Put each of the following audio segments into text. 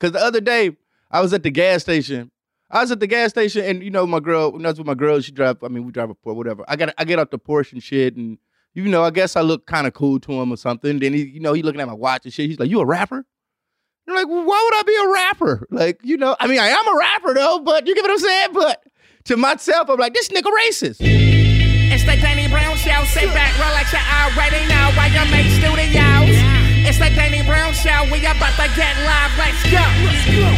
Cause the other day I was at the gas station. I was at the gas station, and you know my girl. That's with my girl. She drive. I mean, we drive a Porsche, whatever. I got. I get out the Porsche and shit, and you know, I guess I look kind of cool to him or something. Then he, you know, he looking at my watch and shit. He's like, "You a rapper?" I'm like, why would I be a rapper? Like, you know, I mean, I am a rapper though, but you get what I'm saying. But to myself, I'm like, this nigga racist. It's the Danny Brown Show. Sit back, relax, you already know YMH studios. It's the Danny Brown Show. We about to get live. Let's go. Let's go.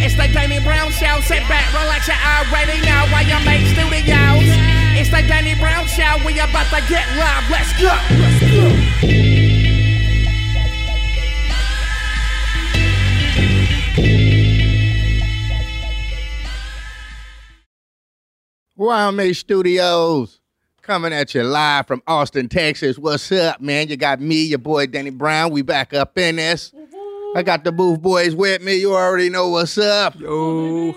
It's the Danny Brown Show. Sit back, relax, you already know YMH studios. It's the Danny Brown Show. We about to get live. Let's go. Let's go. YMH Studios coming at you live from Austin, Texas. What's up, man? You got me, your boy Danny Brown. We back up in this. I got the Booth Boys with me. You already know what's up. Yo.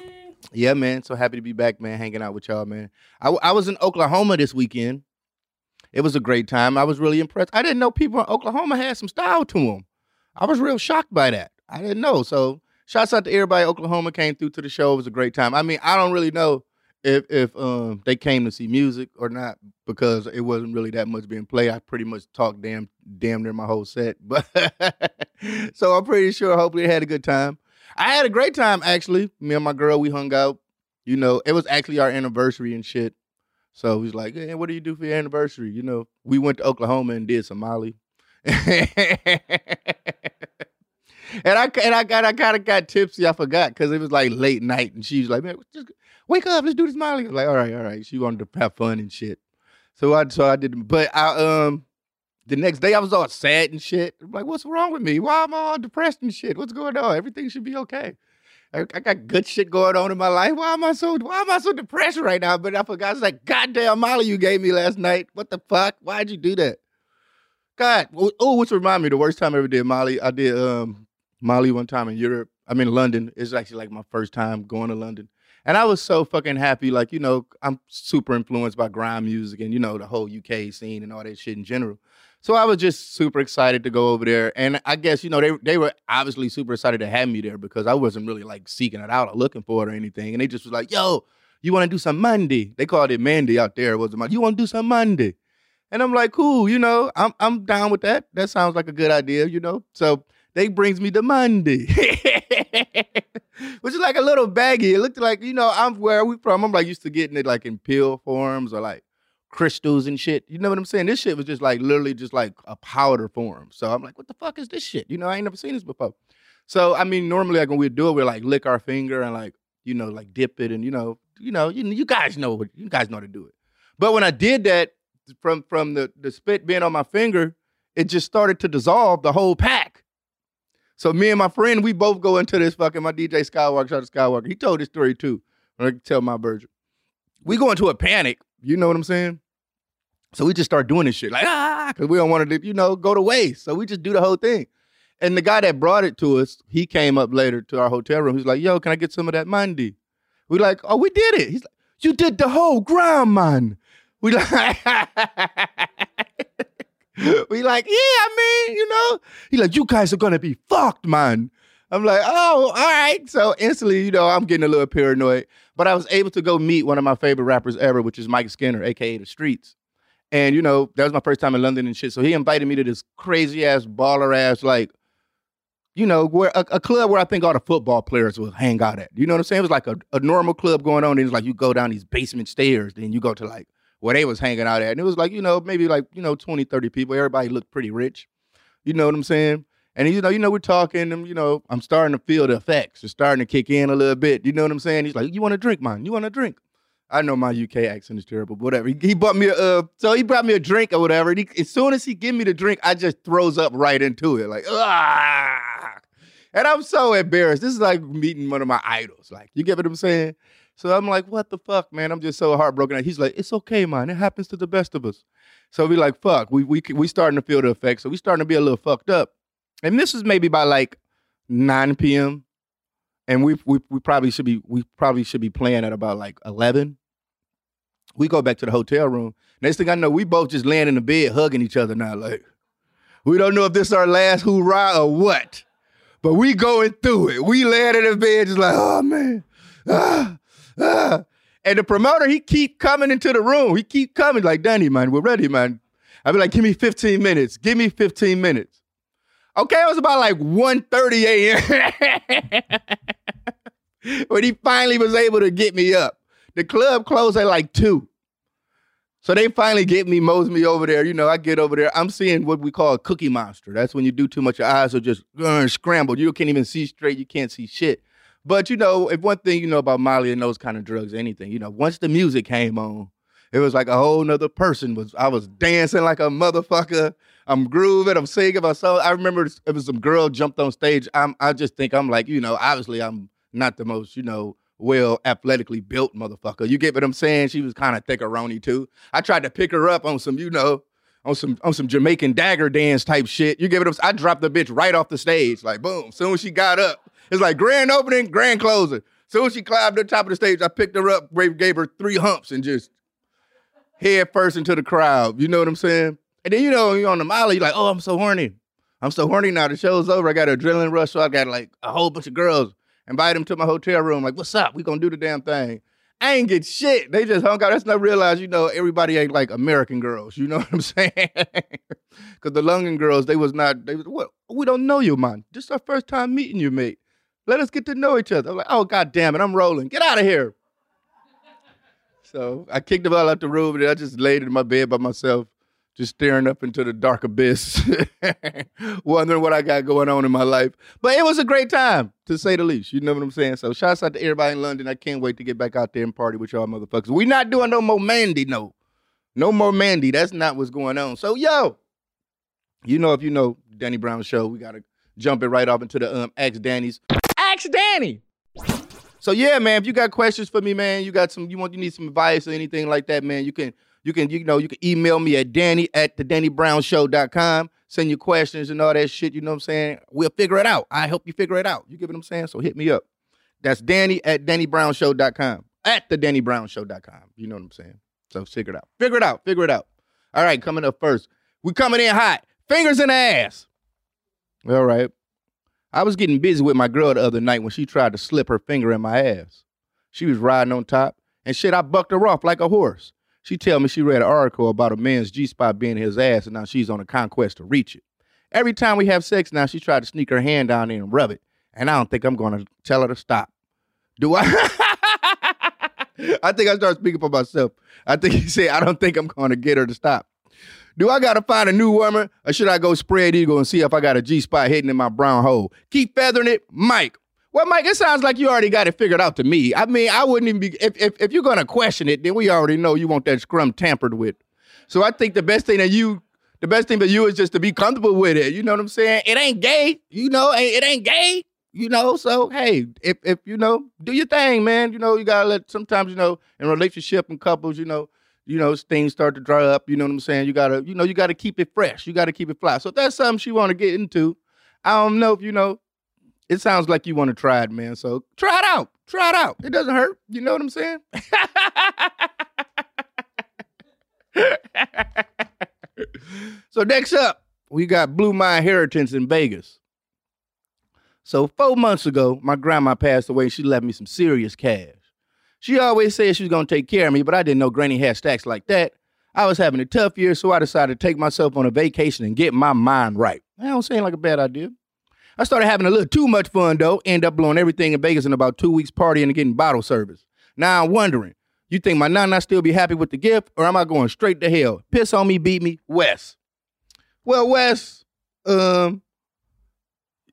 Yeah, man. So happy to be back, man. Hanging out with y'all, man. I, I was in Oklahoma this weekend. It was a great time. I was really impressed. I didn't know people in Oklahoma had some style to them. I was real shocked by that. I didn't know. So, shouts out to everybody. Oklahoma came through to the show. It was a great time. I mean, I don't really know if if um they came to see music or not because it wasn't really that much being played. I pretty much talked damn damn near my whole set, but so I'm pretty sure. Hopefully, they had a good time. I had a great time actually. Me and my girl, we hung out. You know, it was actually our anniversary and shit. So he's like, "Hey, what do you do for your anniversary?" You know, we went to Oklahoma and did Somali. and I and I got I kind of got tipsy. I forgot because it was like late night, and she was like, "Man, just wake up, let's do this Molly." Like, "All right, all right." She wanted to have fun and shit. So I so I did, but I um the next day I was all sad and shit. I'm like, "What's wrong with me? Why am I all depressed and shit? What's going on? Everything should be okay." I, got good shit going on in my life. Why am I so why am I so depressed right now? But I forgot. It's like, goddamn Molly you gave me last night. What the fuck? Why'd you do that? God. Oh, which remind me, the worst time I ever did Molly. I did um Molly one time in Europe. I'm in London. It's actually like my first time going to London. And I was so fucking happy. Like, you know, I'm super influenced by grime music and, you know, the whole UK scene and all that shit in general. So I was just super excited to go over there. And I guess, you know, they they were obviously super excited to have me there because I wasn't really like seeking it out or looking for it or anything. And they just was like, yo, you want to do some Mandy? They called it Mandy out there. It was like, you want to do some Mandy? And I'm like, cool, you know, I'm I'm down with that. That sounds like a good idea, you know. So they brings me to Mandy. Which is like a little baggy. It looked like, you know, I'm where we from. I'm like used to getting it like in pill forms or like crystals and shit. You know what I'm saying? This shit was just like literally just like a powder form. So I'm like, what the fuck is this shit? You know, I ain't never seen this before. So I mean, normally like when we do it, we like lick our finger and like, you know, like dip it and you know, you know, you, you guys know what you guys know how to do it. But when I did that from from the the spit being on my finger, it just started to dissolve the whole pack. So me and my friend, we both go into this fucking my DJ Skywalker, shout out Skywalker. He told this story too. I tell my version. We go into a panic. You know what I'm saying? So we just start doing this shit like ah, because we don't want to, you know, go to waste. So we just do the whole thing. And the guy that brought it to us, he came up later to our hotel room. He's like, "Yo, can I get some of that Mandy?" We like, "Oh, we did it." He's like, "You did the whole ground, man." We like, we like, yeah, I mean, you know. He like, "You guys are gonna be fucked, man." I'm like, "Oh, all right." So instantly, you know, I'm getting a little paranoid. But I was able to go meet one of my favorite rappers ever, which is Mike Skinner, aka The Streets. And you know, that was my first time in London and shit. So he invited me to this crazy ass baller ass like, you know, where a, a club where I think all the football players will hang out at. You know what I'm saying? It was like a, a normal club going on. And it's like you go down these basement stairs, then you go to like where they was hanging out at. And it was like, you know, maybe like, you know, 20, 30 people. Everybody looked pretty rich. You know what I'm saying? And you know, you know, we're talking, and you know, I'm starting to feel the effects. It's starting to kick in a little bit. You know what I'm saying? He's like, "You want to drink, man? You want to drink?" I know my UK accent is terrible, but whatever. He, he bought me a, uh, so he brought me a drink or whatever. And he, as soon as he give me the drink, I just throws up right into it, like ah. And I'm so embarrassed. This is like meeting one of my idols. Like, you get what I'm saying? So I'm like, what the fuck, man? I'm just so heartbroken. He's like, it's okay, man. It happens to the best of us. So we like, fuck. We we we starting to feel the effects. So we starting to be a little fucked up. And this is maybe by like 9 p.m. And we we we probably should be we probably should be playing at about like 11. We go back to the hotel room. Next thing I know, we both just laying in the bed hugging each other now. Like, we don't know if this is our last hoorah or what. But we going through it. We laying in the bed just like, oh man. Ah, ah. And the promoter, he keep coming into the room. He keep coming like, Danny, man, we're ready, man. I'd be like, give me 15 minutes. Give me 15 minutes. Okay, it was about like 1.30 a.m. when he finally was able to get me up. The club closed at like 2. So they finally get me, mose me over there. You know, I get over there. I'm seeing what we call a cookie monster. That's when you do too much, your eyes are just uh, scrambled. You can't even see straight. You can't see shit. But you know, if one thing you know about Molly and those kind of drugs, anything, you know, once the music came on, it was like a whole nother person. Was I was dancing like a motherfucker. I'm grooving. I'm singing my song. I remember it was some girl jumped on stage. I'm. I just think I'm like, you know, obviously I'm not the most, you know, well athletically built motherfucker. You get what I'm saying? She was kind of thickeroni too. I tried to pick her up on some, you know, on some on some Jamaican dagger dance type shit. You get what I'm I dropped the bitch right off the stage. Like boom. Soon as she got up, it's like grand opening, grand closing. Soon as she climbed to the top of the stage, I picked her up, gave her three humps and just head first into the crowd. You know what I'm saying? And then you know you're on the molly, you're like, oh, I'm so horny. I'm so horny now. The show's over. I got an adrenaline rush, so I got like a whole bunch of girls. Invite them to my hotel room. Like, what's up? We gonna do the damn thing. I ain't get shit. They just hung out. That's not realize, you know, everybody ain't like American girls. You know what I'm saying? Because the London girls, they was not. They was what? We don't know you, man. This is our first time meeting you, mate. Let us get to know each other. I'm like, oh god damn it, I'm rolling. Get out of here. so I kicked them all out the room, and I just laid in my bed by myself just staring up into the dark abyss, wondering what I got going on in my life. But it was a great time, to say the least. You know what I'm saying? So shouts out to everybody in London. I can't wait to get back out there and party with y'all motherfuckers. We're not doing no more Mandy, no. No more Mandy. That's not what's going on. So yo, you know if you know Danny Brown show, we gotta jump it right off into the um Ask Danny's. Ask Danny. So yeah, man, if you got questions for me, man, you got some, you want, you need some advice or anything like that, man, you can you can, you know, you can email me at Danny at the DannyBrownShow.com. Send your questions and all that shit. You know what I'm saying? We'll figure it out. I help you figure it out. You get what I'm saying? So hit me up. That's Danny at DannyBrownShow.com. At the DannyBrownShow.com. You know what I'm saying? So figure it out. Figure it out. Figure it out. All right, coming up first. We coming in hot. Fingers in the ass. All right. I was getting busy with my girl the other night when she tried to slip her finger in my ass. She was riding on top, and shit, I bucked her off like a horse. She tell me she read an article about a man's G spot being his ass, and now she's on a conquest to reach it. Every time we have sex now, she tried to sneak her hand down there and rub it, and I don't think I'm gonna tell her to stop. Do I? I think I start speaking for myself. I think he said I don't think I'm gonna get her to stop. Do I gotta find a new woman, or should I go spread eagle and see if I got a G spot hidden in my brown hole? Keep feathering it, Mike. Well, Mike, it sounds like you already got it figured out to me. I mean, I wouldn't even be if if, if you're gonna question it, then we already know you want that scrum tampered with. So I think the best thing that you the best thing for you is just to be comfortable with it. You know what I'm saying? It ain't gay, you know, it ain't gay, you know. So hey, if if you know, do your thing, man. You know, you gotta let sometimes, you know, in relationship and couples, you know, you know, things start to dry up, you know what I'm saying? You gotta, you know, you gotta keep it fresh. You gotta keep it fly. So if that's something she wanna get into, I don't know if you know, it sounds like you want to try it, man. So try it out. Try it out. It doesn't hurt. You know what I'm saying? so next up, we got Blew My Inheritance in Vegas. So four months ago, my grandma passed away she left me some serious cash. She always said she was gonna take care of me, but I didn't know Granny had stacks like that. I was having a tough year, so I decided to take myself on a vacation and get my mind right. That don't seem like a bad idea. I started having a little too much fun though. End up blowing everything in Vegas in about two weeks, partying and getting bottle service. Now I'm wondering, you think my nana still be happy with the gift, or am I going straight to hell? Piss on me, beat me, Wes. Well, Wes, um,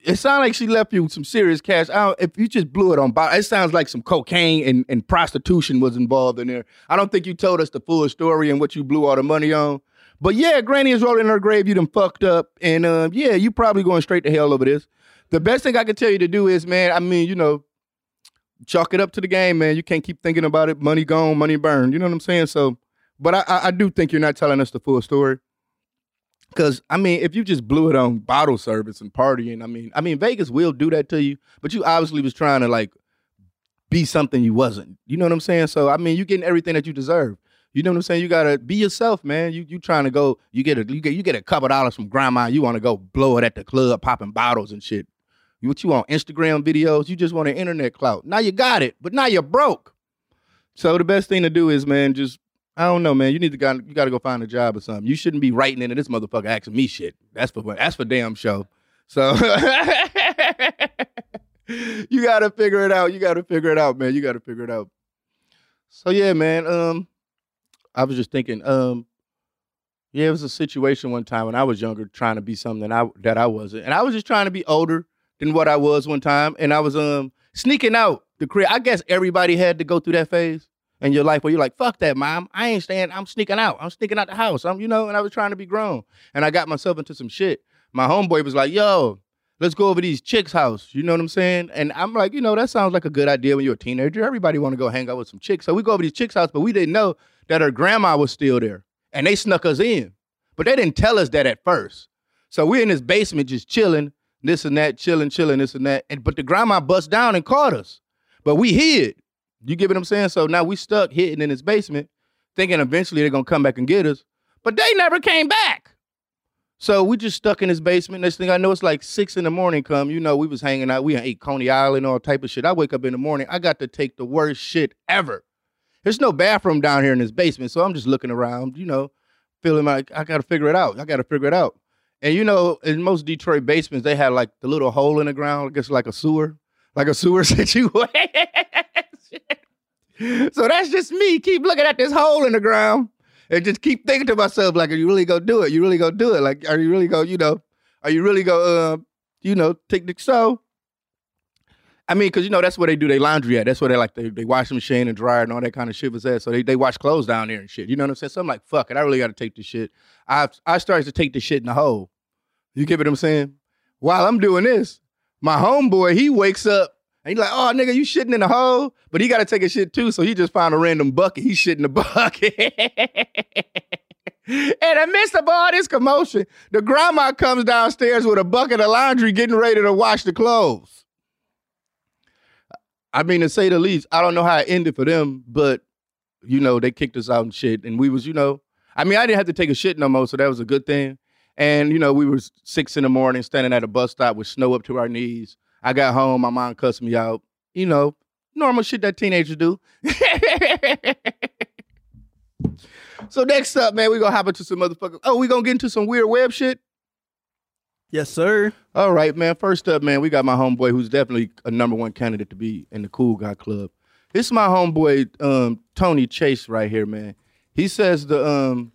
it sounds like she left you some serious cash. if you just blew it on it sounds like some cocaine and, and prostitution was involved in there. I don't think you told us the full story and what you blew all the money on. But yeah, Granny is rolling in her grave. You done fucked up, and uh, yeah, you probably going straight to hell over this. The best thing I can tell you to do is, man. I mean, you know, chalk it up to the game, man. You can't keep thinking about it. Money gone, money burned. You know what I'm saying? So, but I, I do think you're not telling us the full story. Cause I mean, if you just blew it on bottle service and partying, I mean, I mean, Vegas will do that to you. But you obviously was trying to like be something you wasn't. You know what I'm saying? So I mean, you getting everything that you deserve. You know what I'm saying? You gotta be yourself, man. You you trying to go? You get a you get you get a couple dollars from grandma. You want to go blow it at the club, popping bottles and shit. What you want Instagram videos? You just want an internet clout. Now you got it, but now you're broke. So the best thing to do is, man, just I don't know, man. You need to go, you got to go find a job or something. You shouldn't be writing into this motherfucker asking me shit. That's for that's for damn show. So you got to figure it out. You got to figure it out, man. You got to figure it out. So yeah, man. Um, I was just thinking. Um, yeah, it was a situation one time when I was younger, trying to be something that I that I wasn't, and I was just trying to be older than what I was one time, and I was um sneaking out the crib. I guess everybody had to go through that phase in your life where you're like, fuck that, mom. I ain't staying, I'm sneaking out. I'm sneaking out the house. I'm, you know, and I was trying to be grown. And I got myself into some shit. My homeboy was like, yo, let's go over these chicks' house. You know what I'm saying? And I'm like, you know, that sounds like a good idea when you're a teenager. Everybody want to go hang out with some chicks. So we go over these chicks' house, but we didn't know that her grandma was still there. And they snuck us in. But they didn't tell us that at first. So we're in this basement just chilling, this and that, chilling, chilling, this and that. And but the grandma bust down and caught us. But we hid. You get what I'm saying? So now we stuck hidden in this basement, thinking eventually they're gonna come back and get us. But they never came back. So we just stuck in this basement. Next thing I know, it's like six in the morning. Come, you know, we was hanging out. We ate Coney Island, all type of shit. I wake up in the morning. I got to take the worst shit ever. There's no bathroom down here in this basement, so I'm just looking around. You know, feeling like I got to figure it out. I got to figure it out. And you know, in most Detroit basements, they had like the little hole in the ground, I guess like a sewer, like a sewer situation. so that's just me. Keep looking at this hole in the ground and just keep thinking to myself, like, are you really gonna do it? You really gonna do it? Like, are you really gonna, you know, are you really gonna, uh, you know, take the so? I mean, because you know that's where they do their laundry at. That's where they like they, they wash machine and dryer and all that kind of shit was at. So they, they wash clothes down there and shit. You know what I'm saying? So I'm like, fuck it, I really got to take this shit. I I started to take this shit in the hole. You get what I'm saying? While I'm doing this, my homeboy he wakes up and he's like, oh, nigga, you shitting in the hole? But he got to take a shit too. So he just found a random bucket. He shit in the bucket. and amidst of all this commotion, the grandma comes downstairs with a bucket of laundry getting ready to wash the clothes. I mean, to say the least, I don't know how it ended for them, but, you know, they kicked us out and shit. And we was, you know, I mean, I didn't have to take a shit no more, so that was a good thing. And, you know, we were six in the morning standing at a bus stop with snow up to our knees I got home, my mom cussed me out. You know, normal shit that teenagers do. so next up, man, we gonna hop into some motherfuckers. Oh, we gonna get into some weird web shit. Yes, sir. All right, man. First up, man, we got my homeboy who's definitely a number one candidate to be in the Cool Guy Club. This is my homeboy um, Tony Chase right here, man. He says the um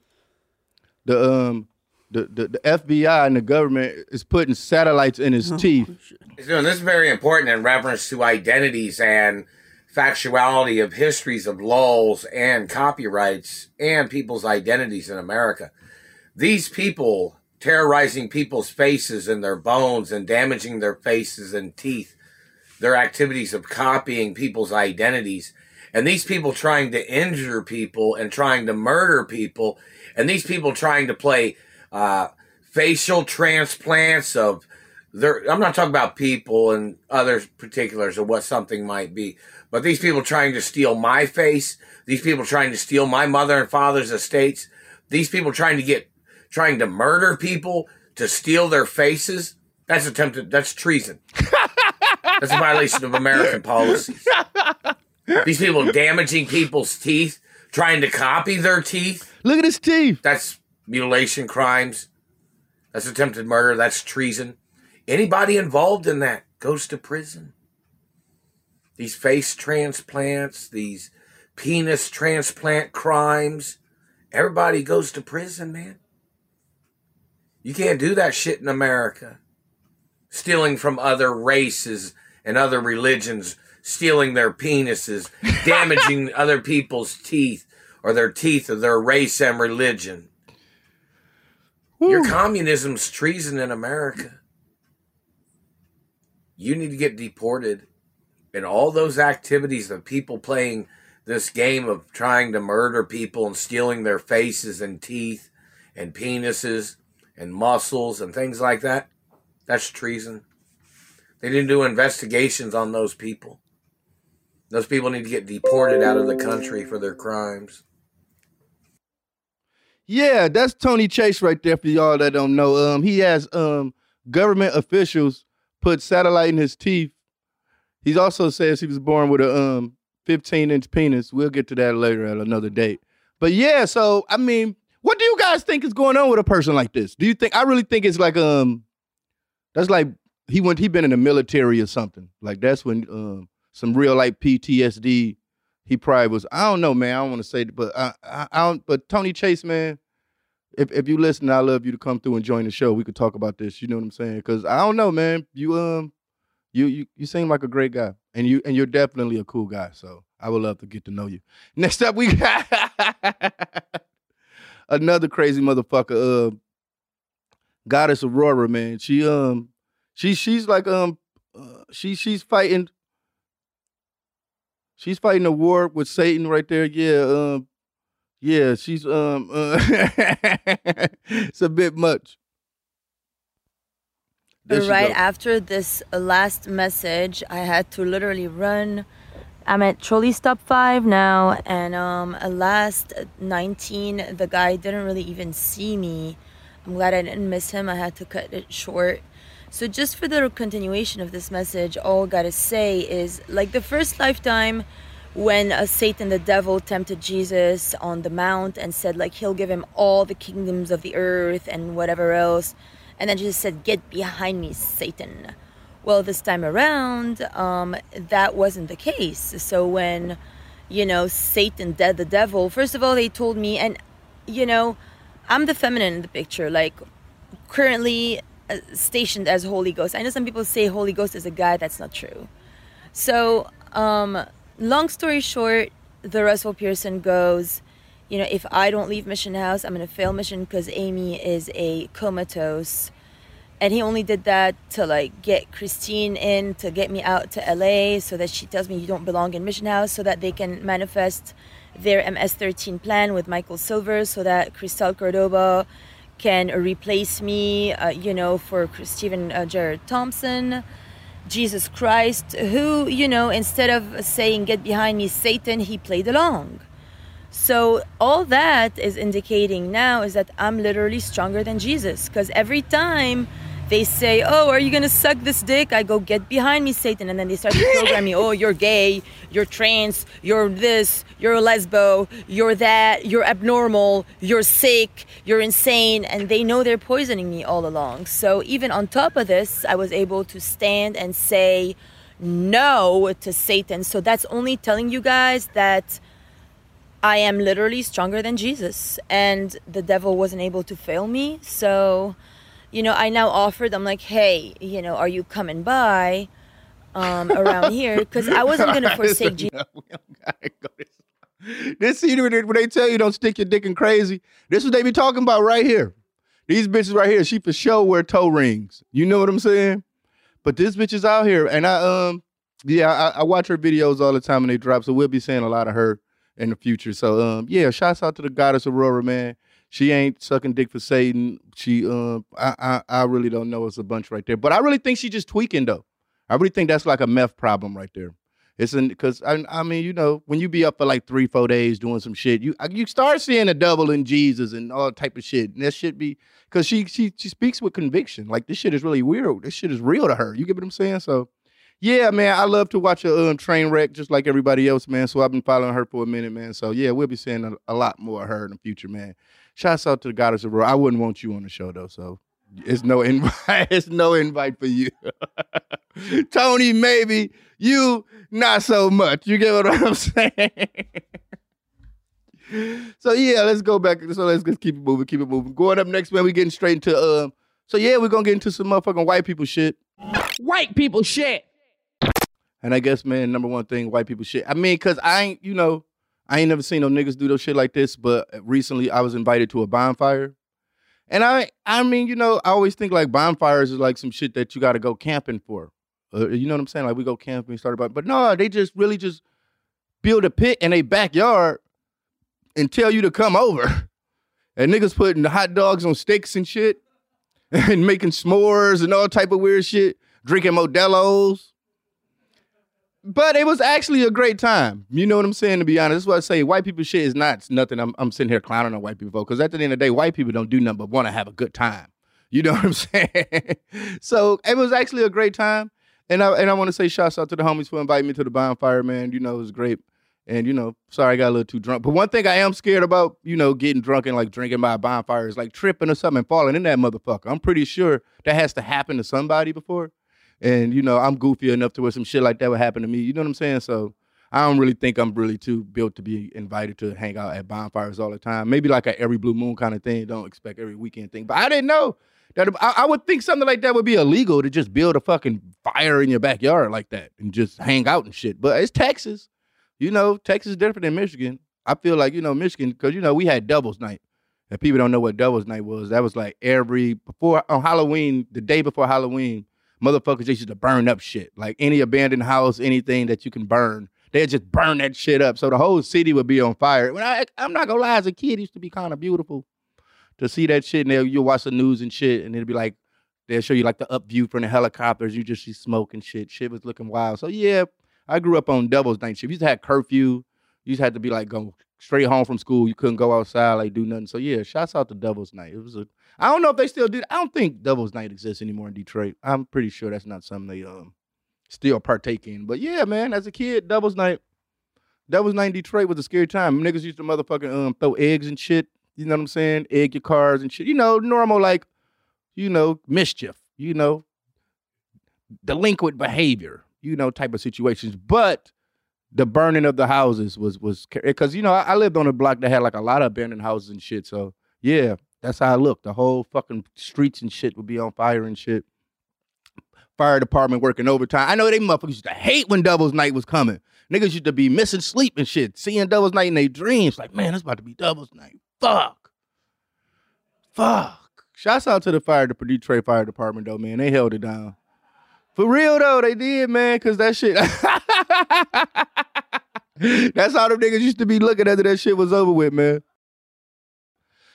the um the, the, the FBI and the government is putting satellites in his oh, teeth. He's doing this is very important in reference to identities and factuality of histories of laws and copyrights and people's identities in America. These people terrorizing people's faces and their bones and damaging their faces and teeth, their activities of copying people's identities, and these people trying to injure people and trying to murder people, and these people trying to play uh, facial transplants of there. I'm not talking about people and other particulars of what something might be, but these people trying to steal my face, these people trying to steal my mother and father's estates, these people trying to get, trying to murder people to steal their faces. That's attempted. That's treason. that's a violation of American policies. These people damaging people's teeth, trying to copy their teeth. Look at his teeth. That's mutilation crimes. That's attempted murder. That's treason. Anybody involved in that goes to prison. These face transplants, these penis transplant crimes, everybody goes to prison, man. You can't do that shit in America. Stealing from other races and other religions, stealing their penises, damaging other people's teeth or their teeth of their race and religion. Your communism's treason in America. You need to get deported. And all those activities of people playing this game of trying to murder people and stealing their faces and teeth and penises and muscles and things like that, that's treason. They didn't do investigations on those people. Those people need to get deported out of the country for their crimes. Yeah, that's Tony Chase right there for y'all that don't know. Um, he has um government officials put satellite in his teeth. He also says he was born with a um 15 inch penis. We'll get to that later at another date. But yeah, so I mean, what do you guys think is going on with a person like this? Do you think I really think it's like um that's like he went he been in the military or something. Like that's when um some real like PTSD he probably was I don't know, man. I don't want to say but I, I, I don't but Tony Chase, man, if if you listen, I love you to come through and join the show. We could talk about this. You know what I'm saying? Because I don't know, man. You um, you you you seem like a great guy, and you and you're definitely a cool guy. So I would love to get to know you. Next up, we got another crazy motherfucker. Uh, goddess Aurora, man. She um, she she's like um, uh, she she's fighting. She's fighting a war with Satan right there. Yeah, um, yeah, she's um uh, it's a bit much. There right after this last message, I had to literally run. I'm at trolley stop five now, and um, at last 19, the guy didn't really even see me. I'm glad I didn't miss him. I had to cut it short. So, just for the continuation of this message, all I gotta say is like the first lifetime when uh, Satan the devil tempted Jesus on the mount and said like he'll give him all the kingdoms of the earth and whatever else and then Jesus said get behind me Satan. Well this time around um, that wasn't the case. So when you know Satan dead the devil first of all they told me and you know I'm the feminine in the picture. Like currently stationed as Holy Ghost. I know some people say Holy Ghost is a guy. That's not true. So um long story short, the Russell Pearson goes, you know, if I don't leave Mission House, I'm going to fail mission because Amy is a comatose. And he only did that to like get Christine in to get me out to LA so that she tells me you don't belong in Mission House so that they can manifest their MS13 plan with Michael Silver so that Cristal Cordoba can replace me, uh, you know, for Stephen uh, Jared Thompson. Jesus Christ, who, you know, instead of saying, Get behind me, Satan, he played along. So, all that is indicating now is that I'm literally stronger than Jesus. Because every time they say, Oh, are you to suck this dick? I go, Get behind me, Satan. And then they start to program me, Oh, you're gay, you're trans, you're this, you're a lesbo, you're that, you're abnormal, you're sick, you're insane. And they know they're poisoning me all along. So, even on top of this, I was able to stand and say no to Satan. So, that's only telling you guys that. I am literally stronger than Jesus, and the devil wasn't able to fail me. So, you know, I now offered, I'm like, hey, you know, are you coming by um, around here? Because I wasn't going to forsake Jesus. No, we don't gotta go this. This see when they, when they tell you don't stick your dick in crazy. This is what they be talking about right here. These bitches right here, she for sure wear toe rings. You know what I'm saying? But this bitch is out here, and I um yeah, I, I watch her videos all the time and they drop. So we'll be seeing a lot of her in the future. So um yeah, shouts out to the goddess Aurora, man. She ain't sucking dick for Satan. She um I I, I really don't know. It's a bunch right there. But I really think she just tweaking though. I really think that's like a meth problem right there. It's an because I, I mean you know when you be up for like three four days doing some shit you you start seeing a double in Jesus and all type of shit and that should be because she she she speaks with conviction like this shit is really weird this shit is real to her you get what I'm saying so yeah man I love to watch a um, train wreck just like everybody else man so I've been following her for a minute man so yeah we'll be seeing a, a lot more of her in the future man shouts out to the goddess of Aurora I wouldn't want you on the show though so it's no invite. It's no invite for you. Tony, maybe you not so much. You get what I'm saying? so yeah, let's go back. So let's just keep it moving, keep it moving. Going up next, man, we getting straight into um. So yeah, we're gonna get into some motherfucking white people shit. White people shit. And I guess, man, number one thing, white people shit. I mean, cause I ain't, you know, I ain't never seen no niggas do those shit like this. But recently, I was invited to a bonfire. And I, I mean, you know, I always think like bonfires is like some shit that you got to go camping for. Uh, you know what I'm saying? Like we go camping, start about, but no, they just really just build a pit in a backyard and tell you to come over. And niggas putting hot dogs on sticks and shit, and making s'mores and all type of weird shit, drinking Modelo's. But it was actually a great time. You know what I'm saying? To be honest, that's what I say. White people shit is not nothing. I'm, I'm sitting here clowning on white people because at the end of the day, white people don't do nothing but want to have a good time. You know what I'm saying? so it was actually a great time. And I and I want to say shouts out to the homies for inviting me to the bonfire, man. You know, it was great. And you know, sorry I got a little too drunk. But one thing I am scared about, you know, getting drunk and like drinking by a bonfire is like tripping or something and falling in that motherfucker. I'm pretty sure that has to happen to somebody before. And you know, I'm goofy enough to where some shit like that would happen to me. You know what I'm saying? So I don't really think I'm really too built to be invited to hang out at bonfires all the time. Maybe like a every blue moon kind of thing. Don't expect every weekend thing. But I didn't know that I, I would think something like that would be illegal to just build a fucking fire in your backyard like that and just hang out and shit. But it's Texas. You know, Texas is different than Michigan. I feel like, you know, Michigan, because, you know, we had Devil's Night. And people don't know what Devil's Night was. That was like every, before, on Halloween, the day before Halloween, motherfuckers just used to burn up shit. Like any abandoned house, anything that you can burn, they'd just burn that shit up. So the whole city would be on fire. When I, I'm not gonna lie, as a kid, used to be kind of beautiful to see that shit. And you'll watch the news and shit, and it'll be like, they'll show you like the up view from the helicopters. You just see smoke and shit. Shit was looking wild. So yeah, I grew up on Devil's Night shit. We used to have curfew. You just had to be like go straight home from school. You couldn't go outside, like do nothing. So yeah, shouts out to Devil's Night. It was a I don't know if they still did. I don't think Devil's Night exists anymore in Detroit. I'm pretty sure that's not something they um still partake in. But yeah, man, as a kid, Devil's Night, Devil's Night in Detroit was a scary time. Niggas used to motherfucking um throw eggs and shit. You know what I'm saying? Egg your cars and shit. You know, normal like, you know, mischief. You know, delinquent behavior. You know, type of situations. But the burning of the houses was was because you know I, I lived on a block that had like a lot of abandoned houses and shit. So yeah, that's how I looked. The whole fucking streets and shit would be on fire and shit. Fire department working overtime. I know they motherfuckers used to hate when Devil's Night was coming. Niggas used to be missing sleep and shit, seeing Devil's Night in their dreams. Like, man, it's about to be Devil's Night. Fuck. Fuck. Shouts out to the fire, the Detroit Fire Department, though, man. They held it down. For real, though, they did, man, because that shit. That's how them niggas used to be looking after that shit was over with, man.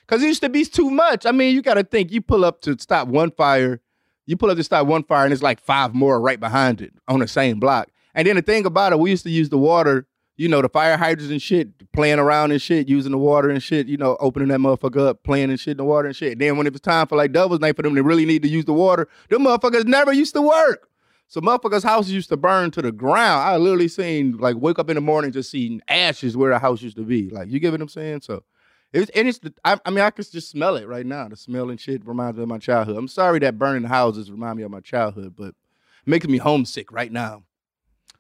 Cause it used to be too much. I mean, you gotta think, you pull up to stop one fire, you pull up to stop one fire, and it's like five more right behind it on the same block. And then the thing about it, we used to use the water, you know, the fire hydrants and shit, playing around and shit, using the water and shit, you know, opening that motherfucker up, playing and shit in the water and shit. Then when it was time for like Devil's Night for them to really need to use the water, them motherfuckers never used to work. So motherfuckers' houses used to burn to the ground. I literally seen like wake up in the morning just seeing ashes where the house used to be. Like you get what I'm saying? So it's and it's I, I mean I can just smell it right now. The smell and shit reminds me of my childhood. I'm sorry that burning houses remind me of my childhood, but makes me homesick right now.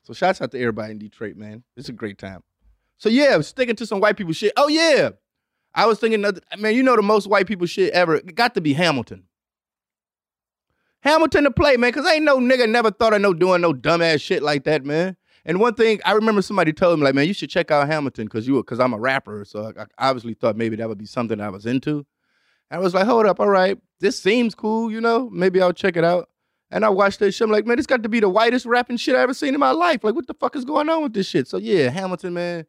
So shouts out to everybody in Detroit, man. It's a great time. So yeah, sticking to some white people shit. Oh yeah, I was thinking, man, you know the most white people shit ever. It got to be Hamilton. Hamilton to play, man, because ain't no nigga never thought of no doing no dumbass shit like that, man. And one thing I remember somebody told me, like, man, you should check out Hamilton because you because I'm a rapper, so I, I obviously thought maybe that would be something I was into. And I was like, hold up, all right, this seems cool, you know, maybe I'll check it out. And I watched that shit. I'm like, man, this got to be the whitest rapping shit I ever seen in my life. Like, what the fuck is going on with this shit? So yeah, Hamilton, man,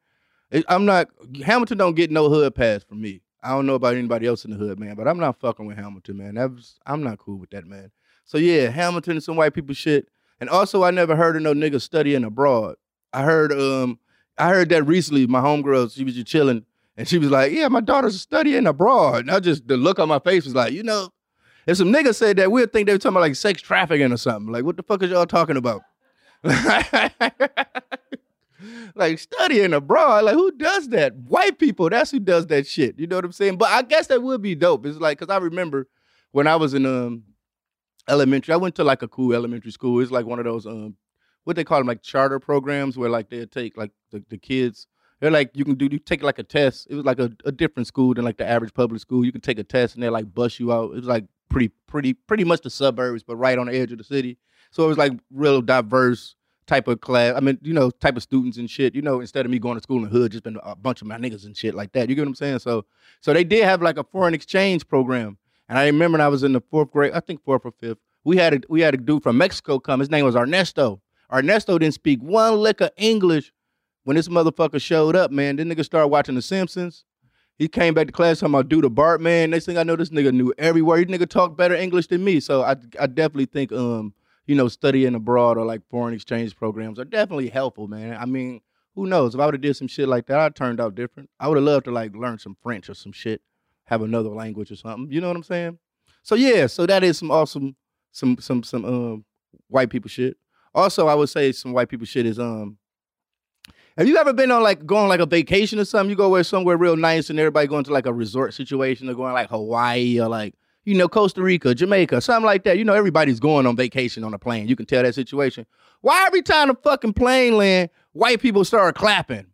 I'm not Hamilton. Don't get no hood pass from me. I don't know about anybody else in the hood, man, but I'm not fucking with Hamilton, man. That was, I'm not cool with that, man. So yeah, Hamilton and some white people shit. And also, I never heard of no nigga studying abroad. I heard um I heard that recently. My homegirl, she was just chilling, and she was like, "Yeah, my daughter's studying abroad." And I just the look on my face was like, you know, if some nigga said that, we'd think they were talking about like sex trafficking or something. Like, what the fuck is y'all talking about? like studying abroad, like who does that? White people, that's who does that shit. You know what I'm saying? But I guess that would be dope. It's like, cause I remember when I was in um elementary, I went to like a cool elementary school. It's like one of those um what they call them like charter programs where like they take like the, the kids they're like you can do you take like a test. It was like a, a different school than like the average public school. You can take a test and they like bust you out. It was like pretty pretty pretty much the suburbs but right on the edge of the city. So it was like real diverse type of class i mean you know type of students and shit you know instead of me going to school in the hood just been a bunch of my niggas and shit like that. You get what i'm saying? So so they did have like a foreign exchange program and i remember when i was in the fourth grade i think fourth or fifth we had a we had a dude from mexico come his name was ernesto Ernesto didn't speak one lick of English when this motherfucker showed up, man. This nigga started watching The Simpsons. He came back to class talking about do the Bart, man. Next thing I know, this nigga knew every word. This nigga talked better English than me. So I, I definitely think, um, you know, studying abroad or like foreign exchange programs are definitely helpful, man. I mean, who knows? If I would have did some shit like that, I turned out different. I would have loved to like learn some French or some shit, have another language or something. You know what I'm saying? So yeah, so that is some awesome, some some some um white people shit. Also, I would say some white people shit is um. Have you ever been on like going like a vacation or something? You go where somewhere real nice and everybody going to like a resort situation or going like Hawaii or like you know Costa Rica, Jamaica, something like that. You know everybody's going on vacation on a plane. You can tell that situation. Why every time the fucking plane land, white people start clapping?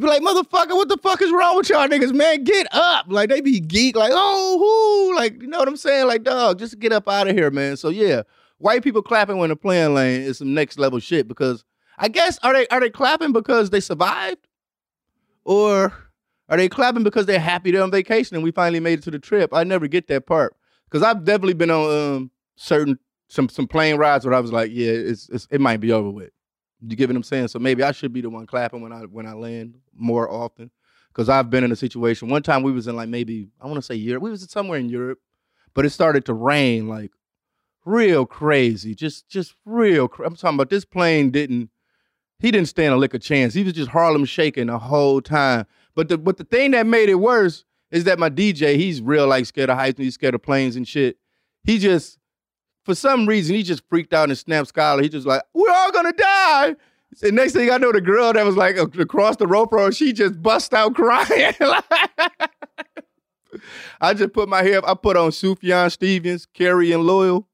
Be like, motherfucker, what the fuck is wrong with y'all niggas, man? Get up. Like, they be geek, like, oh, who? Like, you know what I'm saying? Like, dog, just get up out of here, man. So, yeah, white people clapping when the plane lane is some next level shit because I guess, are they are they clapping because they survived? Or are they clapping because they're happy they're on vacation and we finally made it to the trip? I never get that part because I've definitely been on um, certain some some plane rides where I was like, yeah, it's, it's it might be over with. You get what I'm saying? So maybe I should be the one clapping when I when I land more often. Cause I've been in a situation. One time we was in like maybe I want to say Europe. We was somewhere in Europe, but it started to rain like real crazy. Just just real. Cra- I'm talking about this plane didn't. He didn't stand a lick of chance. He was just Harlem shaking the whole time. But the but the thing that made it worse is that my DJ, he's real like scared of heights and he's scared of planes and shit. He just for some reason, he just freaked out and snapped Skylar. He just like, we're all gonna die. And next thing I know, the girl that was like across the rope row, she just bust out crying. I just put my hair, up. I put on Sufjan Stevens, Carrie and Lowell,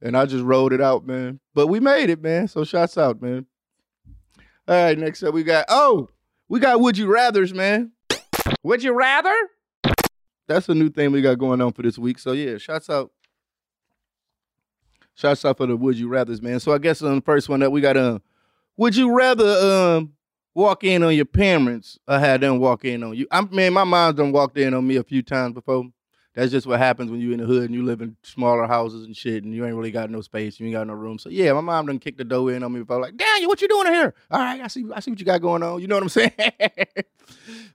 and I just rolled it out, man. But we made it, man. So shots out, man. All right, next up we got, oh, we got Would You Rathers, man. Would you rather? That's a new thing we got going on for this week. So yeah, shots out Shouts out for the would you rather's, man. So I guess on the first one that we got um, would you rather um walk in on your parents or have them walk in on you? I'm man, my mom's done walked in on me a few times before. That's just what happens when you're in the hood and you live in smaller houses and shit, and you ain't really got no space, you ain't got no room. So yeah, my mom done kicked the door in on me before, like, Daniel, what you doing in here? All right, I see, I see what you got going on. You know what I'm saying?